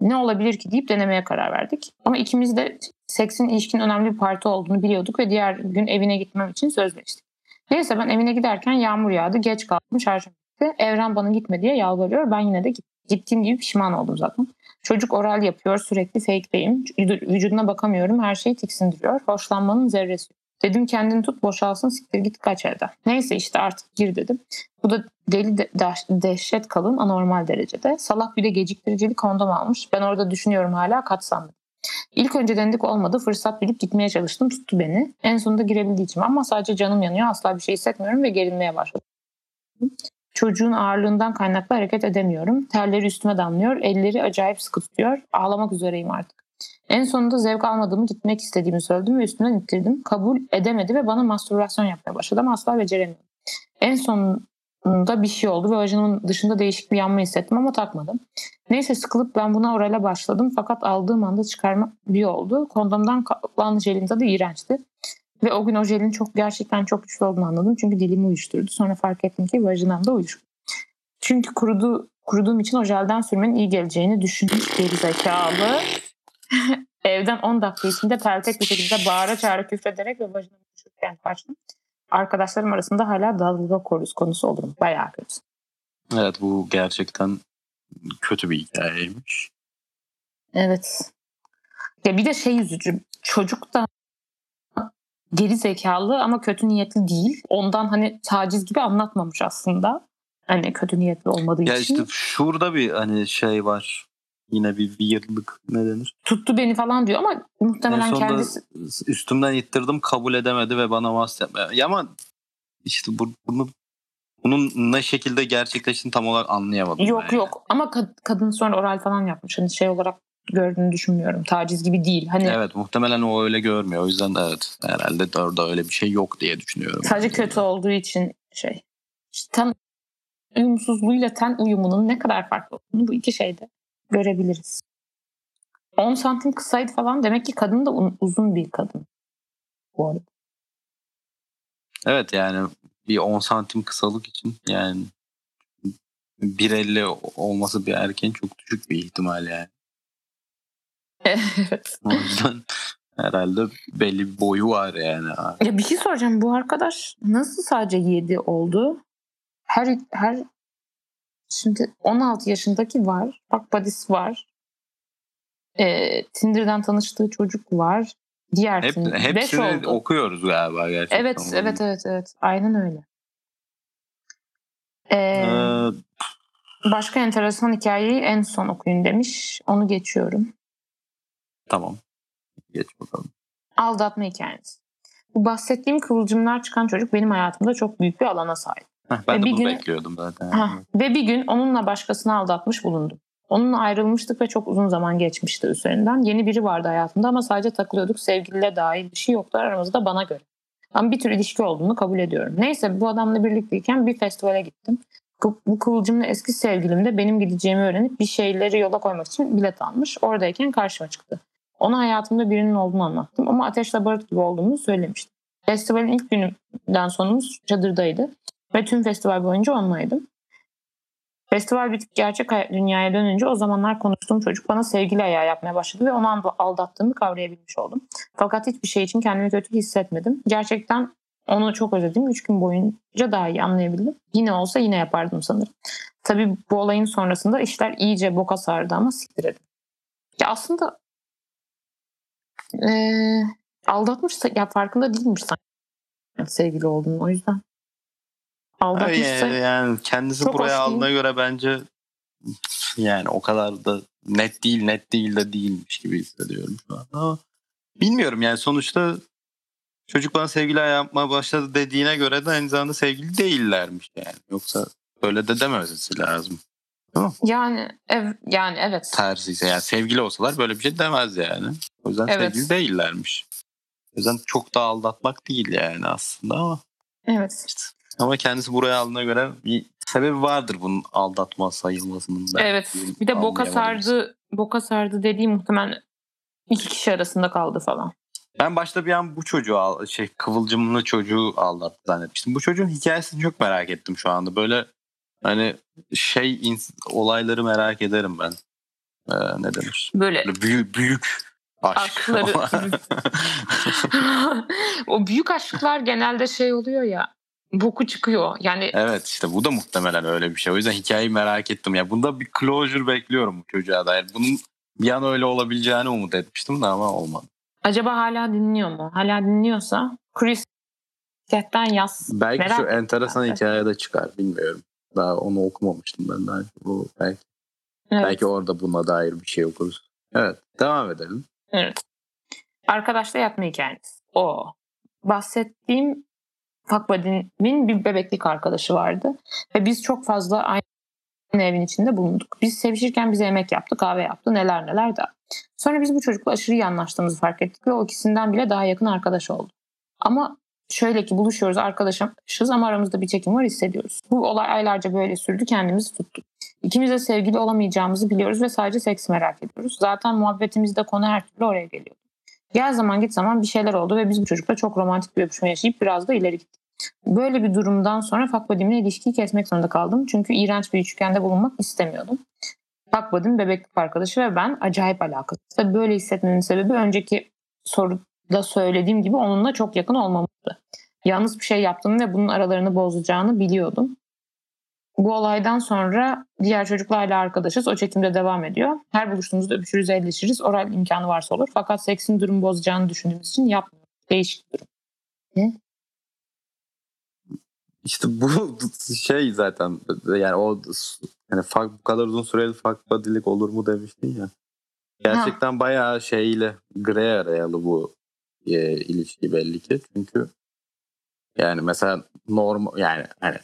Ne olabilir ki deyip denemeye karar verdik. Ama ikimiz de seksin ilişkinin önemli bir parti olduğunu biliyorduk ve diğer gün evine gitmem için sözleştik. Neyse ben evine giderken yağmur yağdı. Geç kaldım şarjım bitti. Evren bana gitme diye yalvarıyor. Ben yine de gittim. Gittiğim gibi pişman oldum zaten. Çocuk oral yapıyor. Sürekli fake'deyim. Vücuduna bakamıyorum. Her şeyi tiksindiriyor. Hoşlanmanın zerresi. Dedim kendini tut boşalsın siktir git kaç evden. Neyse işte artık gir dedim. Bu da deli de, de- dehşet kalın anormal derecede. Salak bir de geciktiricili kondom almış. Ben orada düşünüyorum hala kaçsam? İlk önce denedik olmadı. Fırsat bilip gitmeye çalıştım. Tuttu beni. En sonunda girebildiği için ama sadece canım yanıyor. Asla bir şey hissetmiyorum ve gerilmeye başladım. Çocuğun ağırlığından kaynaklı hareket edemiyorum. Terleri üstüme damlıyor. Elleri acayip sıkı tutuyor. Ağlamak üzereyim artık. En sonunda zevk almadığımı gitmek istediğimi söyledim ve üstünden ittirdim. Kabul edemedi ve bana mastürbasyon yapmaya başladı ama asla beceremiyorum. En sonunda bir şey oldu ve vajinamın dışında değişik bir yanma hissettim ama takmadım. Neyse sıkılıp ben buna orale başladım fakat aldığım anda çıkarma bir oldu. Kondomdan kalan jelin tadı iğrençti. Ve o gün o jelin çok gerçekten çok güçlü olduğunu anladım. Çünkü dilimi uyuşturdu. Sonra fark ettim ki vajinamda uyuşuk. Çünkü kurudu, kuruduğum için o jelden sürmenin iyi geleceğini düşünmüş geri zekalı. Evden 10 dakika içinde peltek bir şekilde bağıra çağıra küfrederek ve vajinamı düşürken kaçtım. Arkadaşlarım arasında hala dalga konusu olurum. Bayağı kötü.
Evet bu gerçekten kötü bir hikayeymiş.
Evet. Ya bir de şey üzücü. Çocuk da geri zekalı ama kötü niyetli değil. Ondan hani taciz gibi anlatmamış aslında. Hani kötü niyetli olmadığı
Ya
için.
işte şurada bir hani şey var. Yine bir weirdlık ne denir?
Tuttu beni falan diyor ama
En
muhtemelen kendisi
üstümden ittirdim kabul edemedi ve bana. Ya ama işte bu, bunu bunun ne şekilde gerçekleştiğini tam olarak anlayamadım.
yok
ben
yok ama kad- kadın sonra oral falan yapmış. Hani şey olarak gördüğünü düşünmüyorum. Taciz gibi değil. Hani
Yani. Evet muhtemelen o öyle görmüyor. O yüzden de evet herhalde orada öyle bir şey yok diye düşünüyorum.
sadece kötü olduğu için şey. İşte ten uyumsuzluğuyla ten uyumunun ne kadar farklı olduğunu bu iki şeyde görebiliriz. 10 santim kısaydı falan demek ki kadın da un- uzun bir kadın. Bu arada.
Evet yani bir 10 santim kısalık için yani 1.50 olması bir erkeğin çok düşük bir ihtimal yani.
evet.
O yüzden herhalde belli bir boyu var yani.
Ya bir şey soracağım. Bu arkadaş nasıl sadece 7 oldu? Her her şimdi 16 yaşındaki var. Bak Badis var. Ee, Tinder'dan tanıştığı çocuk var. Diğer
Hep,
Tinder. Beş
hepsini
oldu.
okuyoruz galiba gerçekten.
Evet,
Bunu.
evet, evet, evet. Aynen öyle. Ee,
Ee,
başka enteresan hikayeyi en son okuyun demiş. Onu geçiyorum.
tamam. Geç bakalım.
Aldatma hikayesi. Bu bahsettiğim kıvılcımlar çıkan çocuk benim hayatımda çok büyük bir alana sahip.
Heh, ben
Ve
de
bir
bunu
gün-
bekliyordum zaten.
Hah, ve bir gün onunla başkasını aldatmış bulundum. Onunla ayrılmıştık ve çok uzun zaman geçmişti üzerinden. Yeni biri vardı hayatımda ama sadece takılıyorduk. Sevgiliyle dahil bir şey yoktu aramızda bana göre. Ama bir tür ilişki olduğunu kabul ediyorum. Neyse bu adamla birlikteyken bir festivale gittim. Bu kıvılcımlı eski sevgilim de benim gideceğimi öğrenip bir şeyleri yola koymak için bilet almış. Oradayken karşıma çıktı. Ona hayatımda birinin olduğunu anlattım ama ateşle barut gibi olduğunu söylemiştim. Festivalin ilk gününden sonumuz çadırdaydı ve tüm festival boyunca onlaydım. Festival bitip gerçek hay- dünyaya dönünce o zamanlar konuştuğum çocuk bana sevgili ayağı yapmaya başladı ve onu alda- aldattığımı kavrayabilmiş oldum. Fakat hiçbir şey için kendimi kötü hissetmedim. Gerçekten onu çok özledim. Üç gün boyunca daha iyi anlayabildim. Yine olsa yine yapardım sanırım. Tabii bu olayın sonrasında işler iyice boka sardı ama siktir edin. Ya aslında eee aldatmışsa ya farkında değilmiş sanki sevgili olduğunu o yüzden. Aldatmışsa
Yani, yani kendisi
Çok
buraya aldığına göre bence yani o kadar da net değil net değil de değilmiş gibi hissediyorum şu an. Ama bilmiyorum yani sonuçta çocuk bana sevgili yapmaya başladı dediğine göre de aynı zamanda sevgili değillermiş yani. Yoksa öyle de dememesi lazım.
yani ev, yani evet.
Tersi ise yani sevgili olsalar böyle bir şey demez yani. O yüzden
Evet.
sevgili değillermiş. O yüzden çok da aldatmak değil yani aslında ama
Evet.
Ama kendisi buraya aldığına göre bir sebebi vardır bunun aldatma sayılmasının. Ben
Evet. Bir de boka sardı, boka sardı dediği muhtemelen iki kişi arasında kaldı falan.
Ben başta bir an bu çocuğu al, şey kıvılcımlı çocuğu aldattı zannetmiştim. Bu çocuğun hikayesini çok merak ettim şu anda. Böyle hani şey ins- olayları merak ederim ben. Ee, ne denir?
Böyle
Böyle büyük büyük aşk.
Aşkları- o büyük aşklar genelde şey oluyor ya boku çıkıyor. Yani
evet işte bu da muhtemelen öyle bir şey. O yüzden hikayeyi merak ettim. Ya bunda bir closure bekliyorum bu çocuğa dair. Bunun bir an öyle olabileceğini umut etmiştim de ama olmadı.
acaba hala dinliyor mu? Hala dinliyorsa Chris chatten yaz.
Belki
Merak
şu enteresan
ben
hikaye de çıkar bilmiyorum. Daha onu okumamıştım ben daha. Bu belki
Evet.
belki orada buna dair bir şey okuruz. Evet, devam edelim.
Evet. Arkadaşla yatma hikayeniz. O. Bahsettiğim Buddy'nin bir bebeklik arkadaşı vardı. Ve biz çok fazla aynı evin içinde bulunduk. Biz sevişirken bize yemek yaptı, kahve yaptı, neler neler daha. Sonra biz bu çocukla aşırı iyi anlaştığımızı fark ettik ve o ikisinden bile daha yakın arkadaş oldu. Ama şöyle ki buluşuyoruz, arkadaşız ama aramızda bir çekim var hissediyoruz. Bu olay aylarca böyle sürdü, kendimizi tuttuk. İkimiz de sevgili olamayacağımızı biliyoruz ve sadece seks merak ediyoruz. Zaten muhabbetimizde konu her türlü oraya geliyor. Gel zaman git zaman bir şeyler oldu ve biz bu çocukla çok romantik bir öpüşme yaşayıp biraz da ileri gittik. Böyle bir durumdan sonra fuck buddy'mle ilişkiyi kesmek zorunda kaldım. Çünkü iğrenç bir üçgende bulunmak istemiyordum. Fuck buddy'm bebeklik arkadaşı ve ben acayip alakası. Tabii böyle hissetmemin sebebi önceki soruda söylediğim gibi onunla çok yakın olmamızdı. Yalnız bir şey yaptığını ve bunun aralarını bozacağını biliyordum. Bu olaydan sonra diğer çocuklarla arkadaşız. O çekimde devam ediyor. Her buluştuğumuzda öpüşürüz, elleşiriz. Oral imkanı varsa olur. Fakat seksin durum bozacağını düşündüğümüz için yapmıyoruz. Değişik bir durum.
İşte bu şey zaten yani o yani fuck, bu kadar uzun süreli fuck buddy'lik olur mu demiştin ya. Gerçekten bayağı şeyle grey arayalı bu e, ilişki belli ki. Çünkü yani mesela normal yani hani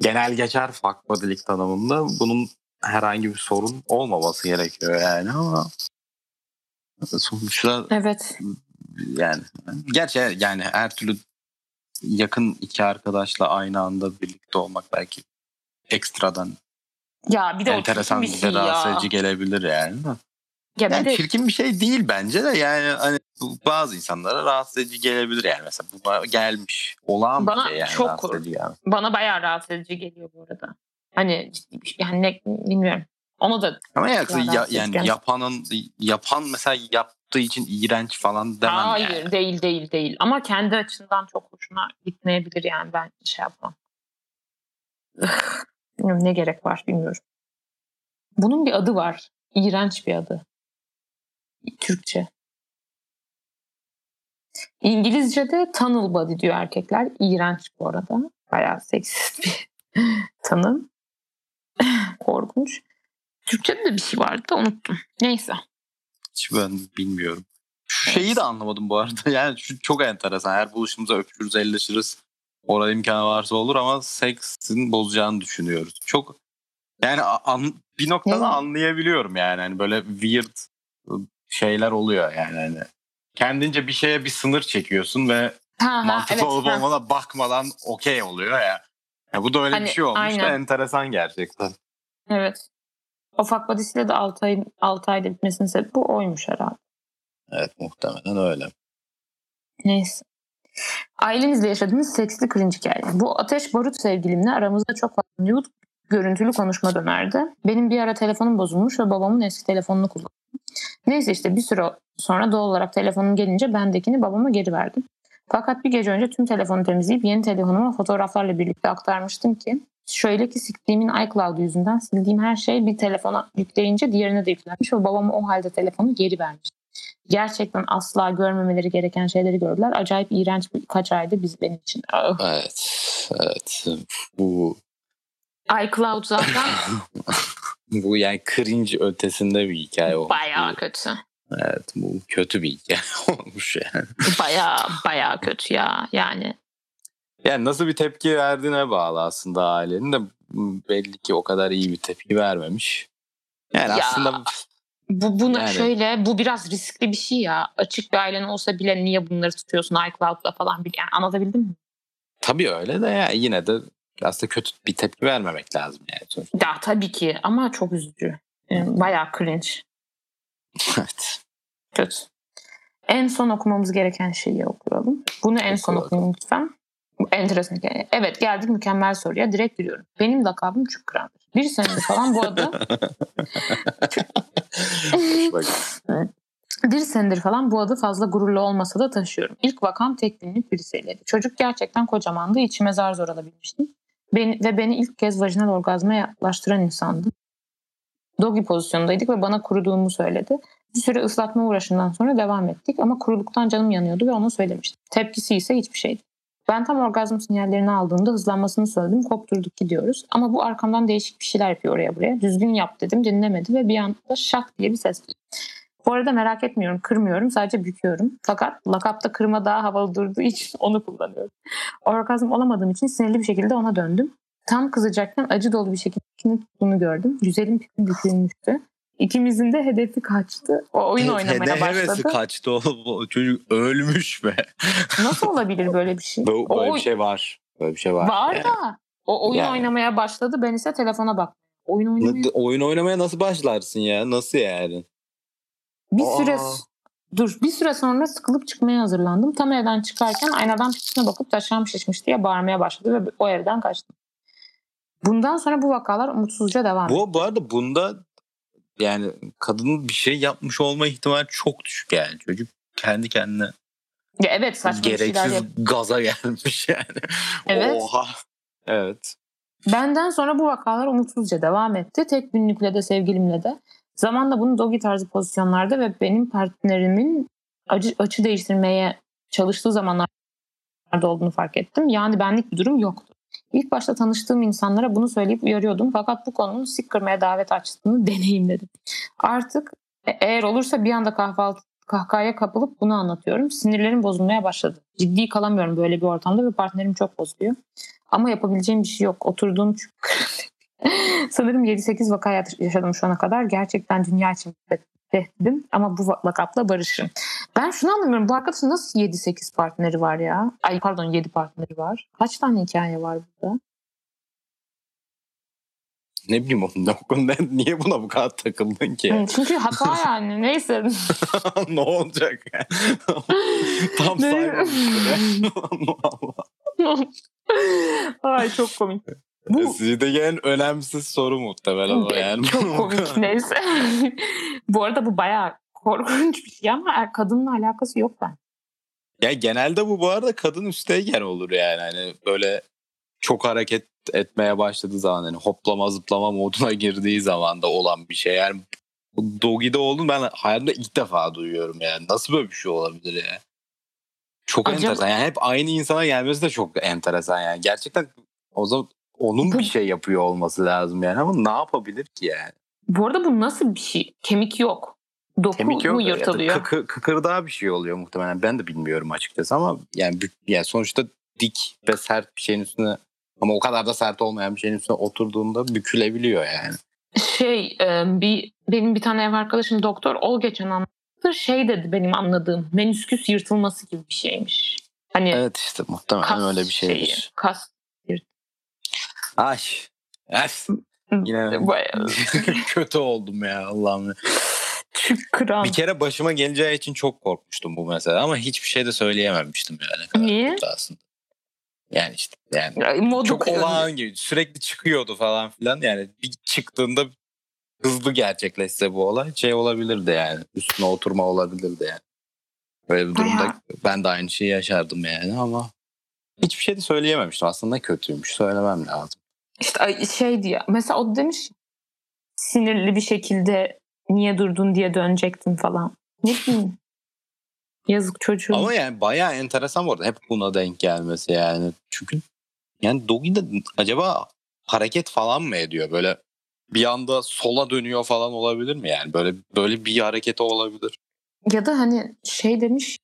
genel geçer fuck buddy'lik tanımında bunun herhangi bir sorun olmaması gerekiyor yani ama sonuçta
Evet.
yani gerçi yani her türlü yakın iki arkadaşla aynı anda birlikte olmak belki ekstradan
Ya bir de
enteresan
bir şey
rahatsız edici gelebilir yani.
Ya
Yani
de
çirkin bir şey değil bence de yani hani bu bazı insanlara rahatsız edici gelebilir yani mesela bu gelmiş olağan
Bana
bir şey yani
çok
yani.
bana bayağı rahatsız edici geliyor bu arada. Hani ciddi bir şey. Yani ne, bilmiyorum. Onu da
Ama ya,
Ya,
yani
edici.
yapanın yapan mesela yaptığı için iğrenç falan demem
hayır
yani.
değil değil değil. Ama kendi açısından çok hoşuna gitmeyebilir yani ben şey yapmam. Bilmiyorum ne gerek var bilmiyorum. Bunun bir adı var. İğrenç bir adı. Türkçe. İngilizce'de tunnel body diyor erkekler. İğrenç bu arada. Bayağı seksist bir tanım. Korkunç. Türkçe'de de bir şey vardı da unuttum. Neyse.
Hiç ben bilmiyorum. Şu şeyi de anlamadım bu arada. Yani şu çok enteresan. Her buluşumuzda öpüşürüz, elleşiriz. Orada imkanı varsa olur ama seksin bozacağını düşünüyoruz. Çok yani an- bir noktada
Evet.
anlayabiliyorum yani. Hani böyle weird şeyler oluyor yani. Hani kendince bir şeye bir sınır çekiyorsun ve
Ha,
mantıklı
evet,
olup
ha.
olmana bakmadan okey oluyor ya. ya. Bu da öyle
Hani,
bir şey olmuş da
aynen.
enteresan gerçekten.
Evet. Ufak badisiyle de 6 ay 6 ayda bitmesinin sebebi bu oymuş herhalde.
Evet muhtemelen öyle.
Neyse. Ailemizle yaşadığımız seksli cringe hikaye. Bu ateş barut sevgilimle aramızda çok fazla nude görüntülü konuşma dönerdi. Benim bir ara telefonum bozulmuş ve babamın eski telefonunu kullandım. Neyse işte bir süre sonra doğal olarak telefonum gelince bendekini babama geri verdim. Fakat bir gece önce tüm telefonu temizleyip yeni telefonuma fotoğraflarla birlikte aktarmıştım ki şöyle ki siktiğimin iCloud yüzünden sildiğim her şey bir telefona yükleyince diğerine de yüklenmiş ve babama o halde telefonu geri vermiş. Gerçekten asla görmemeleri gereken şeyleri gördüler. Acayip iğrenç birkaç aydı biz benim için. Ah.
Evet. Evet. Bu
iCloud zaten
bu yani cringe ötesinde bir hikaye olmuş.
bayağı kötü.
Evet bu kötü bir hikaye olmuş yani.
Bayağı bayağı kötü ya. Yani
Yani nasıl bir tepki verdiğine bağlı aslında ailenin de belli ki o kadar iyi bir tepki vermemiş. Yani
Ya.
aslında
bu buna
Yani.
şöyle bu biraz riskli bir şey ya. Açık bir ailen olsa bile niye bunları tutuyorsun iCloud'da falan bir yani anlatabildim mi?
tabii öyle de ya yine de aslında kötü bir tepki vermemek lazım yani. sonuçta.
Ya tabii ki ama çok üzücü. Yani bayağı cringe.
evet.
Kötü. En son okumamız gereken şeyi okuyalım. Bunu en son
Oku
okuyun lütfen. Enteresan. Evet geldik mükemmel soruya. Direkt giriyorum. Benim lakabım Şükran'dır. Bir senedir falan bu arada bir senedir falan bu adı fazla gururlu olmasa da taşıyorum. İlk vakam tek günlük birisiyleydi. Çocuk gerçekten kocamandı. İçime zar zor alabilmiştim. Beni, ve beni ilk kez vajinal orgazma yaklaştıran insandı. Doggy pozisyondaydık ve bana kuruduğumu söyledi. Bir süre ıslatma uğraşından sonra devam ettik ama kuruluktan canım yanıyordu ve ona söylemiştim. Tepkisi ise hiçbir şeydi. Ben tam orgazm sinyallerini aldığımda hızlanmasını söyledim. Kopturduk gidiyoruz. Ama bu arkamdan değişik bir şeyler yapıyor oraya buraya. Düzgün yap dedim dinlemedi ve bir anda şak diye bir ses duydum. Bu arada merak etmiyorum, kırmıyorum, sadece büküyorum. Fakat lakapta kırma daha havalı durduğu için onu kullanıyorum. Orgazm olamadığım için sinirli bir şekilde ona döndüm. Tam kızacakken acı dolu bir şekilde ikini tuttuğunu gördüm. Güzelim pipim bükülmüştü. İkimizin de hedefi kaçtı. O oyun oynamaya
Hede hevesi
başladı.
kaçtı oğlum. O çocuk ölmüş be.
Nasıl olabilir böyle bir şey?
Böyle, böyle
O-
bir şey var. Böyle bir şey var.
Var
yani.
da. O oyun
Yani.
oynamaya başladı. Ben ise telefona bak. Oyun oynamaya
Oyun oynamaya nasıl başlarsın ya? Nasıl yani?
Bir
Aa.
süre dur bir süre sonra sıkılıp çıkmaya hazırlandım. Tam evden çıkarken aynadan pipisine bakıp taşağım şişmiş diye bağırmaya başladı ve o evden kaçtım. Bundan sonra bu vakalar umutsuzca devam etti.
Bu, bu arada bunda yani kadının bir şey yapmış olma ihtimali çok düşük yani. Çocuk kendi kendine
Ya evet saçma şeyler
gereksiz
yap.
gaza gelmiş yani.
Evet.
Oha. Evet.
Benden sonra bu vakalar umutsuzca devam etti. Tek günlükle de sevgilimle de. Zamanla bunu dogi tarzı pozisyonlarda ve benim partnerimin acı, açı değiştirmeye çalıştığı zamanlarda olduğunu fark ettim. Yani benlik bir durum yoktu. İlk başta tanıştığım insanlara bunu söyleyip uyarıyordum. Fakat bu konunun sik kırmaya davet açtığını deneyimledim. Artık e- eğer olursa bir anda kahvaltı kahkahaya kapılıp bunu anlatıyorum. Sinirlerim bozulmaya başladı. Ciddi kalamıyorum böyle bir ortamda ve partnerim çok bozuluyor. Ama yapabileceğim bir şey yok. Oturduğum Sanırım 7-8 vaka yaşadım şu ana kadar. Gerçekten dünya için tehdidim ama bu lakapla barışırım. Ben şunu anlamıyorum. Bu arkadaşın nasıl 7-8 partneri var ya? Ay pardon 7 partneri var. Kaç tane hikaye var burada?
Ne bileyim oğlum ne- ne- niye buna bu kadar takıldın ki?
Hı, Çünkü hata yani. Neyse.
ne olacak? Tam saymamıştır. Allah.
Ay çok komik. Bu
Sizde gelen önemsiz soru muhtemelen o yani.
çok komik neyse. bu arada bu bayağı korkunç bir şey ama er- kadınla alakası yok ben.
Ya genelde bu bu arada kadın üstteyken olur yani. Hani böyle çok hareket etmeye başladığı zaman hani hoplama zıplama moduna girdiği zaman da olan bir şey. Yani Dogi'de olduğunu ben hayatımda ilk defa duyuyorum yani. Nasıl böyle bir şey olabilir ya? Çok
Acaba-
enteresan. Yani hep aynı insana gelmesi de çok enteresan yani. Gerçekten o zaman onun
Bu-
bir şey yapıyor olması lazım yani ama ne yapabilir ki yani?
Bu arada bu nasıl bir şey? Kemik yok. Doku
Kemik yok
mu yırtılıyor?
kıkır, kıkırdağı bir şey oluyor muhtemelen. Ben de bilmiyorum açıkçası ama yani, yani sonuçta dik ve sert bir şeyin üstüne ama o kadar da sert olmayan bir şeyin üstüne oturduğunda bükülebiliyor yani.
Şey bir benim bir tane ev arkadaşım doktor o geçen anlattı. Şey dedi benim anladığım menüsküs yırtılması gibi bir şeymiş. Hani
Evet işte muhtemelen öyle bir şeydir.
şeyi, kas
Ay. Yes. Yine
Bayağı
kötü oldum ya Allah'ım.
kıran.
Bir kere başıma geleceği için çok korkmuştum bu mesela ama hiçbir şey de söyleyememiştim yani.
Niye?
aslında. Yani işte yani
Modu
çok olağan gibi sürekli çıkıyordu falan filan yani bir çıktığında hızlı gerçekleşse bu olay şey olabilirdi yani üstüne oturma olabilirdi yani. Böyle bir durumda
Bayağı.
ben de aynı şeyi yaşardım yani ama hiçbir şey de söyleyememiştim aslında kötüymüş söylemem lazım.
İşte şey diye. Mesela o demiş sinirli bir şekilde niye durdun diye dönecektin falan. Ne bileyim. Yazık çocuğum.
Ama yani bayağı enteresan bu arada hep buna denk gelmesi yani. Çünkü yani Dogi de acaba hareket falan mı ediyor? Böyle bir anda sola dönüyor falan olabilir mi yani? Böyle böyle bir hareketi olabilir.
Ya da hani şey demiş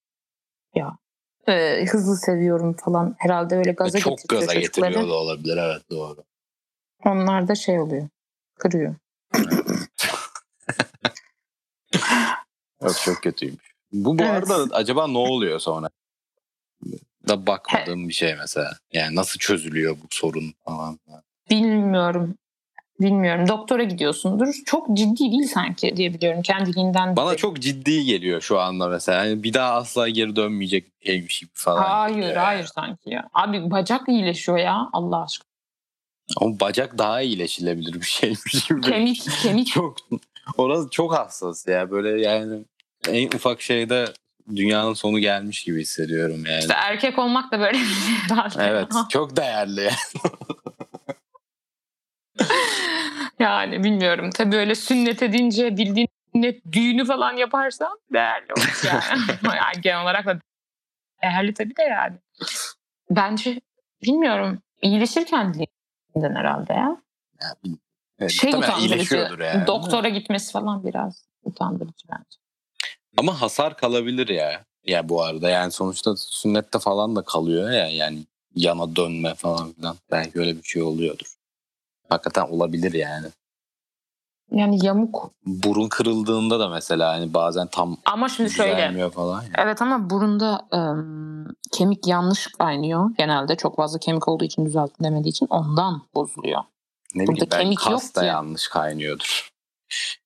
ya e, hızlı seviyorum falan. Herhalde öyle gaza
Çok gaza
çocukları.
getiriyor da olabilir evet doğru.
Onlar da şey oluyor. Kırıyor.
Yok çok kötüymüş. Bu bu
Evet.
arada acaba ne oluyor sonra? Da bakmadığım bir şey mesela. Yani nasıl çözülüyor bu sorun falan.
Bilmiyorum. Bilmiyorum. Doktora gidiyorsundur. Çok ciddi değil sanki diye biliyorum. Kendiliğinden.
Bana çok ciddi geliyor şu anda mesela. Yani bir daha asla geri dönmeyecek bir şeymiş gibi falan.
Hayır hayır sanki ya. Abi bacak iyileşiyor ya Allah aşkına.
Ama bacak daha iyileşilebilir bir şeymiş gibi.
Kemik kemik
çok orası çok hassas ya böyle yani en ufak şeyde dünyanın sonu gelmiş gibi hissediyorum yani.
İşte erkek olmak da böyle bir şey herhalde.
Evet çok değerli yani.
yani bilmiyorum. Tabii öyle sünnet edince bildiğin sünnet düğünü falan yaparsan değerli olur yani. yani genel olarak da değerli tabii de yani. Bence bilmiyorum. İyileşirken kendiliğinden herhalde ya.
Evet,
Şey utandırıcı.
yani.
Doktora gitmesi falan biraz utandırıcı bence.
Ama hasar kalabilir ya. Ya bu arada yani sonuçta sünnette falan da kalıyor ya yani yana dönme falan filan. Belki öyle bir şey oluyordur. Hakikaten olabilir yani.
Yani yamuk.
Burun kırıldığında da mesela hani bazen tam
Ama şimdi şöyle.
düzelmiyor falan. ya.
Evet ama burunda ım, kemik yanlış kaynıyor. Genelde çok fazla kemik olduğu için düzeltilemediği için ondan bozuluyor.
Ne
Burada
bileyim ben
kemik yok
kas da
ki.
yanlış kaynıyordur.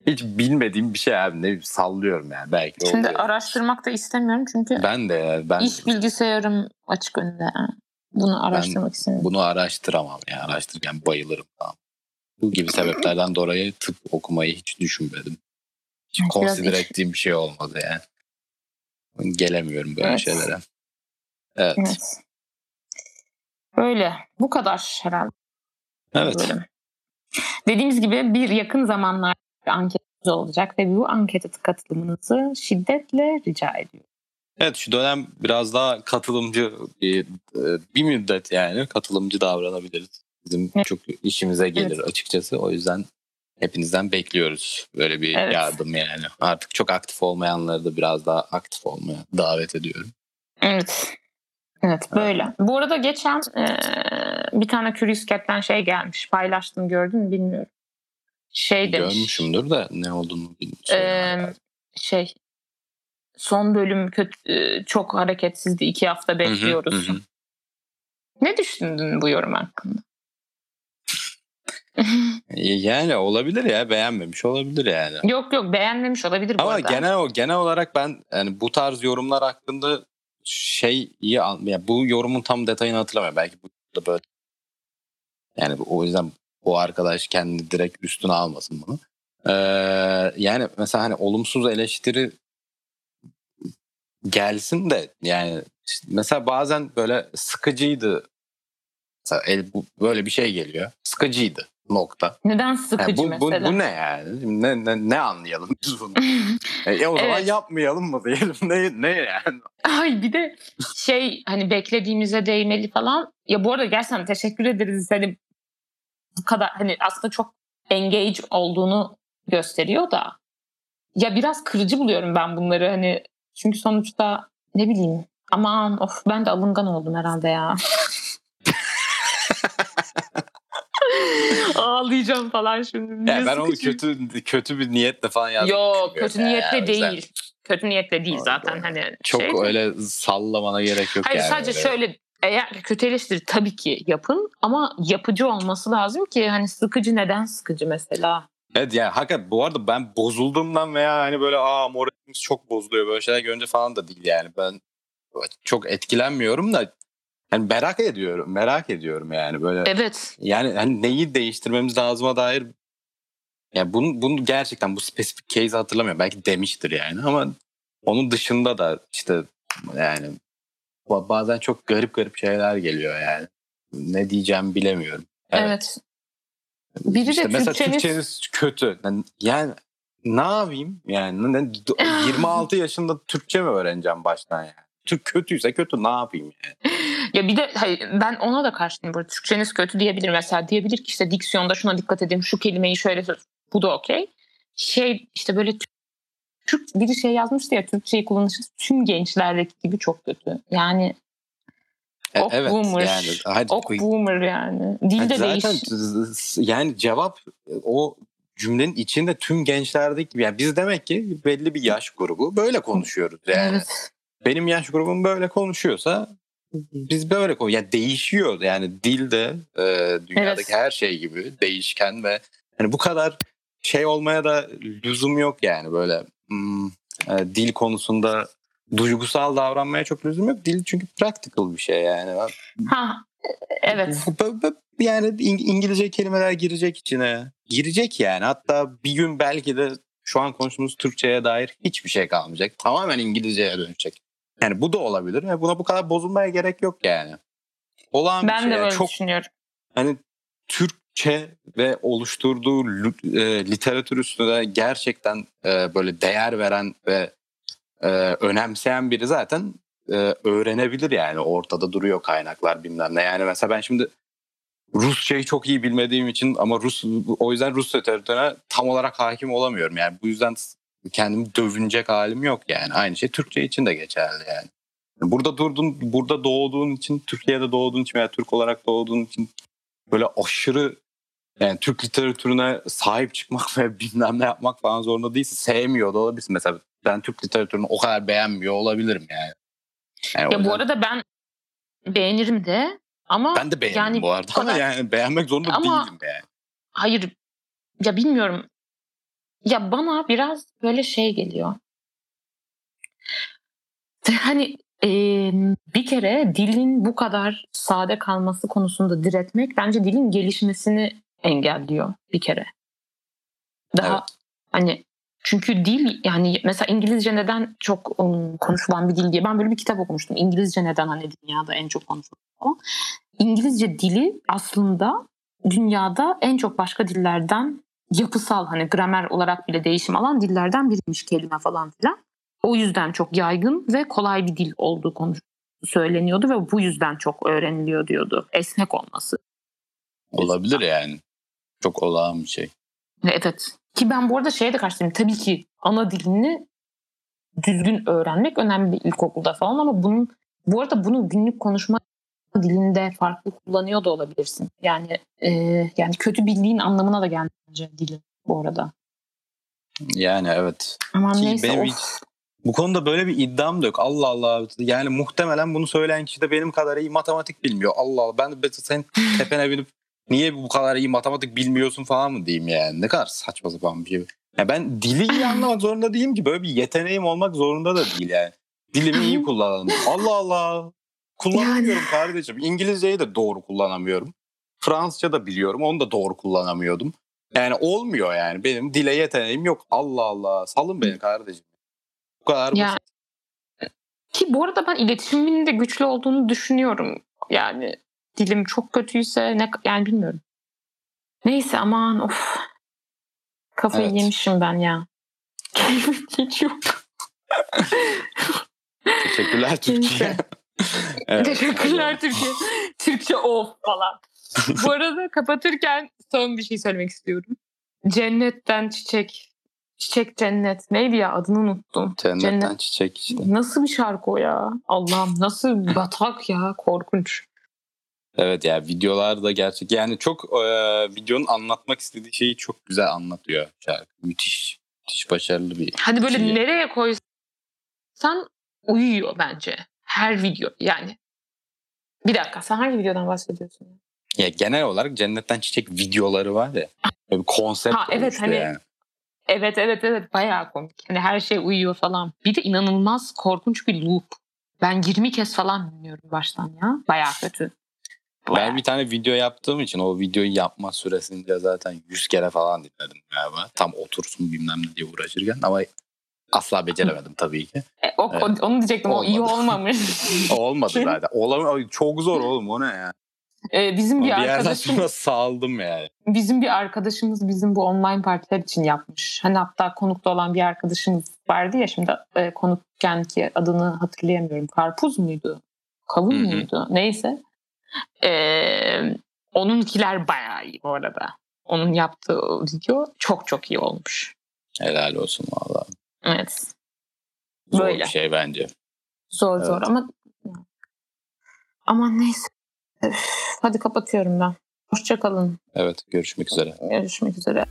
Hiç bilmediğim bir şey abi ne sallıyorum yani belki
Şimdi
oluyor.
araştırmak da istemiyorum çünkü
Ben de ya, ben
iş bilgisayarım açık önünde. Bunu araştırmak istemiyorum.
bunu araştıramam ya araştırırken bayılırım falan. Bu gibi sebeplerden dolayı tıp okumayı hiç düşünmedim. Hiç
Evet,
konsider ettiğim bir şey olmadı yani. Gelemiyorum böyle
Evet.
şeylere. Evet.
Evet. Böyle. Bu kadar herhalde.
Evet.
bölüm. Dediğimiz gibi bir yakın zamanlarda bir anketimiz olacak ve bu ankete katılımınızı şiddetle rica ediyorum.
Evet şu dönem biraz daha katılımcı bir, bir müddet yani katılımcı davranabiliriz. Bizim
Evet.
çok işimize gelir
Evet.
açıkçası. O yüzden hepinizden bekliyoruz böyle bir
Evet.
yardım yani. Artık çok aktif olmayanları da biraz daha aktif olmaya davet ediyorum.
Evet. Evet böyle. Bu arada geçen e, bir tane Curious Cat'ten şey gelmiş. Paylaştım gördün mü bilmiyorum. Şey demiş.
Görmüşümdür de ne olduğunu bilmiyorum.
e, şey son bölüm kötü, çok hareketsizdi. iki hafta bekliyoruz.
Hı, hı hı.
Ne düşündün bu yorum hakkında?
Yani olabilir ya beğenmemiş olabilir yani.
yok yok beğenmemiş olabilir bu
Ama
arada.
genel o genel olarak ben yani bu tarz yorumlar hakkında şey iyi an- yani bu yorumun tam detayını hatırlamıyorum. Belki bu da böyle yani o yüzden bu arkadaş kendi direkt üstüne almasın bunu. Ee, yani mesela hani olumsuz eleştiri gelsin de yani işte mesela bazen böyle sıkıcıydı. Mesela el, bu, böyle bir şey geliyor. Sıkıcıydı nokta.
Neden
Yani
sıkıcı
bu, bu,
mesela?
bu ne yani? Ne, ne, ne anlayalım biz bunu? E, o zaman
Evet.
yapmayalım mı diyelim? Ne, ne yani?
Ay bir de şey hani beklediğimize değmeli falan. Ya bu arada gerçekten teşekkür ederiz. Hani bu kadar hani aslında çok engage olduğunu gösteriyor da ya biraz kırıcı buluyorum ben bunları hani çünkü sonuçta ne bileyim Aman of ben de alıngan oldum herhalde ya. Ağlayacağım falan şimdi.
Yani ben onu kötü kötü bir niyetle falan yazdım.
Yok kötü niyetle değil. Kötü niyetle değil zaten hani
Çok
şey.
öyle sallamana gerek yok
Hayır
yani.
sadece
öyle.
şöyle eğer kötü eleştiri tabii ki yapın ama yapıcı olması lazım ki hani sıkıcı neden sıkıcı mesela.
Evet yani hakikaten bu arada ben bozulduğumdan veya hani böyle aa moralimiz çok bozuluyor böyle şeyler görünce falan da değil yani. Ben çok etkilenmiyorum da hani merak ediyorum. Merak ediyorum yani böyle.
Evet.
Yani hani neyi değiştirmemiz lazıma dair yani bunu, bunu gerçekten bu spesifik case hatırlamıyorum. Belki demiştir yani ama onun dışında da işte yani ba- bazen çok garip garip şeyler geliyor yani. Ne diyeceğimi bilemiyorum.
Evet. Biri de
İşte mesela
Türkçeniz-
Türkçeniz kötü. Yani, yani ne yapayım? Yani ne- 26 yaşında Türkçe mi öğreneceğim baştan yani? Türk kötüyse kötü ne yapayım yani?
Ya bir de hayır, ben ona da karşıyım burada. Türkçeniz kötü diyebilir mesela. Diyebilir ki işte diksiyonda şuna dikkat edin. Şu kelimeyi şöyle söyle. Bu da okey. Şey işte böyle Türk- biri şey yazmıştı ya Türkçeyi kullanışı tüm gençlerdeki gibi çok kötü. Yani
E,
Ok
evet
boomer.
yani. Hadi,
ok boomer yani. Dil de
zaten
değiş.
yani cevap o cümlenin içinde tüm gençlerdeki yani biz demek ki belli bir yaş grubu böyle konuşuyoruz yani.
Evet.
benim yaş grubum böyle konuşuyorsa biz böyle konu yani değişiyor yani dilde e, dünyadaki
Evet.
her şey gibi değişken ve hani bu kadar şey olmaya da lüzum yok yani böyle hmm, e, dil konusunda duygusal davranmaya çok lüzum yok. Dil çünkü practical bir şey yani.
Ha evet.
Yani İng- İngilizce kelimeler girecek içine. Girecek yani. Hatta bir gün belki de şu an konuştuğumuz Türkçe'ye dair hiçbir şey kalmayacak. Tamamen İngilizce'ye dönecek. Yani bu da olabilir ve buna bu kadar bozulmaya gerek yok yani. Olan bir
Ben
şey.
de
Yani
böyle
çok
düşünüyorum.
hani Türkçe ve oluşturduğu e, literatür üstüne gerçekten e, böyle değer veren ve e, önemseyen biri zaten e, öğrenebilir yani ortada duruyor kaynaklar bilmem ne. Yani mesela ben şimdi Rusçayı çok iyi bilmediğim için ama Rus o yüzden Rus literatürüne tam olarak hakim olamıyorum. Yani bu yüzden kendimi dövünecek halim yok yani. Aynı şey Türkçe için de geçerli yani. Burada durdun, burada doğduğun için, Türkiye'de doğduğun için veya Türk olarak doğduğun için böyle aşırı yani Türk literatürüne sahip çıkmak ve bilmem ne yapmak falan zorunda değilsin. Sevmiyor da olabilirsin. Mesela ben Türk literatürünü o kadar beğenmiyor olabilirim yani. Yani
Ya bu
yüzden-
arada ben beğenirim de ama
ben de beğenirim
yani
bu arada
bu
ama yani beğenmek zorunda
Ama-
değilim yani.
hayır ya bilmiyorum. Ya bana biraz böyle şey geliyor. Hani e, bir kere dilin bu kadar sade kalması konusunda diretmek bence dilin gelişmesini engelliyor bir kere. Daha
Evet.
hani çünkü dil yani mesela İngilizce neden çok um, konuşulan bir dil diye ben böyle bir kitap okumuştum. İngilizce neden hani dünyada en çok konuşulan falan. İngilizce dili aslında dünyada en çok başka dillerden yapısal hani gramer olarak bile değişim alan dillerden biriymiş kelime falan filan. O yüzden çok yaygın ve kolay bir dil olduğu konu söyleniyordu ve bu yüzden çok öğreniliyor diyordu. Esnek olması.
Olabilir yani. Çok olağan bir şey.
Ve Evet. Ki ben bu arada şeye de karşıyım. Tabii ki ana dilini düzgün öğrenmek önemli ilkokulda falan ama bunun bu arada bunu günlük konuşma dilinde farklı kullanıyor da olabilirsin. Yani e, yani kötü bildiğin anlamına da gelmiyor bence dili bu arada.
Yani evet.
Aman
Ki
neyse
benim
of.
hiç- Bu konuda böyle bir iddiam da yok. Allah Allah. Yani muhtemelen bunu söyleyen kişi de benim kadar iyi matematik bilmiyor. Allah Allah. Ben de senin tepene binip niye bu kadar iyi matematik bilmiyorsun falan mı diyeyim yani. Ne kadar saçma sapan bir şey. Ya ben dili iyi anlamak zorunda değilim ki. Böyle bir yeteneğim olmak zorunda da değil yani. Dilimi iyi kullanalım. Allah Allah. Kullanamıyorum kardeşim. İngilizceyi de doğru kullanamıyorum. Fransızca da biliyorum. Onu da doğru kullanamıyordum. Yani olmuyor yani. Benim dile yeteneğim yok. Allah Allah. Salın beni kardeşim. Bu kadar
Ya,
basit.
Ki bu arada ben iletişimin de güçlü olduğunu düşünüyorum. Yani dilim çok kötüyse ne yani bilmiyorum. Neyse aman of. Kafayı
Evet.
yemişim ben ya. Hiç yok.
Teşekkürler Türkiye. Evet.
Teşekkürler Türkiye. Türkçe of falan. Bu arada kapatırken son bir şey söylemek istiyorum. Cennetten çiçek Çiçek Cennet. Neydi ya adını unuttum.
Cennetten
Cennet.
çiçek işte.
Nasıl bir şarkı o ya? Allah'ım nasıl bir batak ya. Korkunç.
Evet ya videolar da gerçek. Yani çok e, videonun anlatmak istediği şeyi çok güzel anlatıyor şarkı. Müthiş. Müthiş başarılı bir
Hani böyle
şey.
nereye koysan uyuyor bence. Her video yani. Bir dakika sen hangi videodan bahsediyorsun?
Ya genel olarak cennetten çiçek videoları var ya. Böyle bir konsept
Ha, evet, hani-
yani.
Evet evet evet bayağı komik. Hani her şey uyuyor falan. Bir de inanılmaz korkunç bir loop. Ben 20 kez falan dinliyorum baştan ya. Bayağı kötü. Bayağı.
Ben bir tane video yaptığım için o videoyu yapma süresince zaten 100 kere falan dinledim galiba. Tam otursun bilmem ne diye uğraşırken ama asla beceremedim tabii ki.
E, o,
Evet.
onu diyecektim o iyi
Olmadı.
olmamış.
Olmadı zaten. Olam çok zor oğlum o ne ya?
E, bizim
Bir,
bir
yerden
arkadaşım
sonra saldım yani.
bizim bir arkadaşımız bizim bu online partiler için yapmış. Hani hatta konukta olan bir arkadaşımız vardı ya şimdi e, konukken ki adını hatırlayamıyorum. Karpuz muydu? Kavun
Hı hı.
muydu? Neyse. E, onunkiler bayağı iyi bu arada. Onun yaptığı video çok çok iyi olmuş.
Helal olsun valla.
Evet.
Zor
Böyle.
bir şey bence.
Zor zor
Evet.
ama aman neyse. Üf, hadi kapatıyorum ben. Hoşçakalın.
Evet görüşmek üzere.
Görüşmek üzere.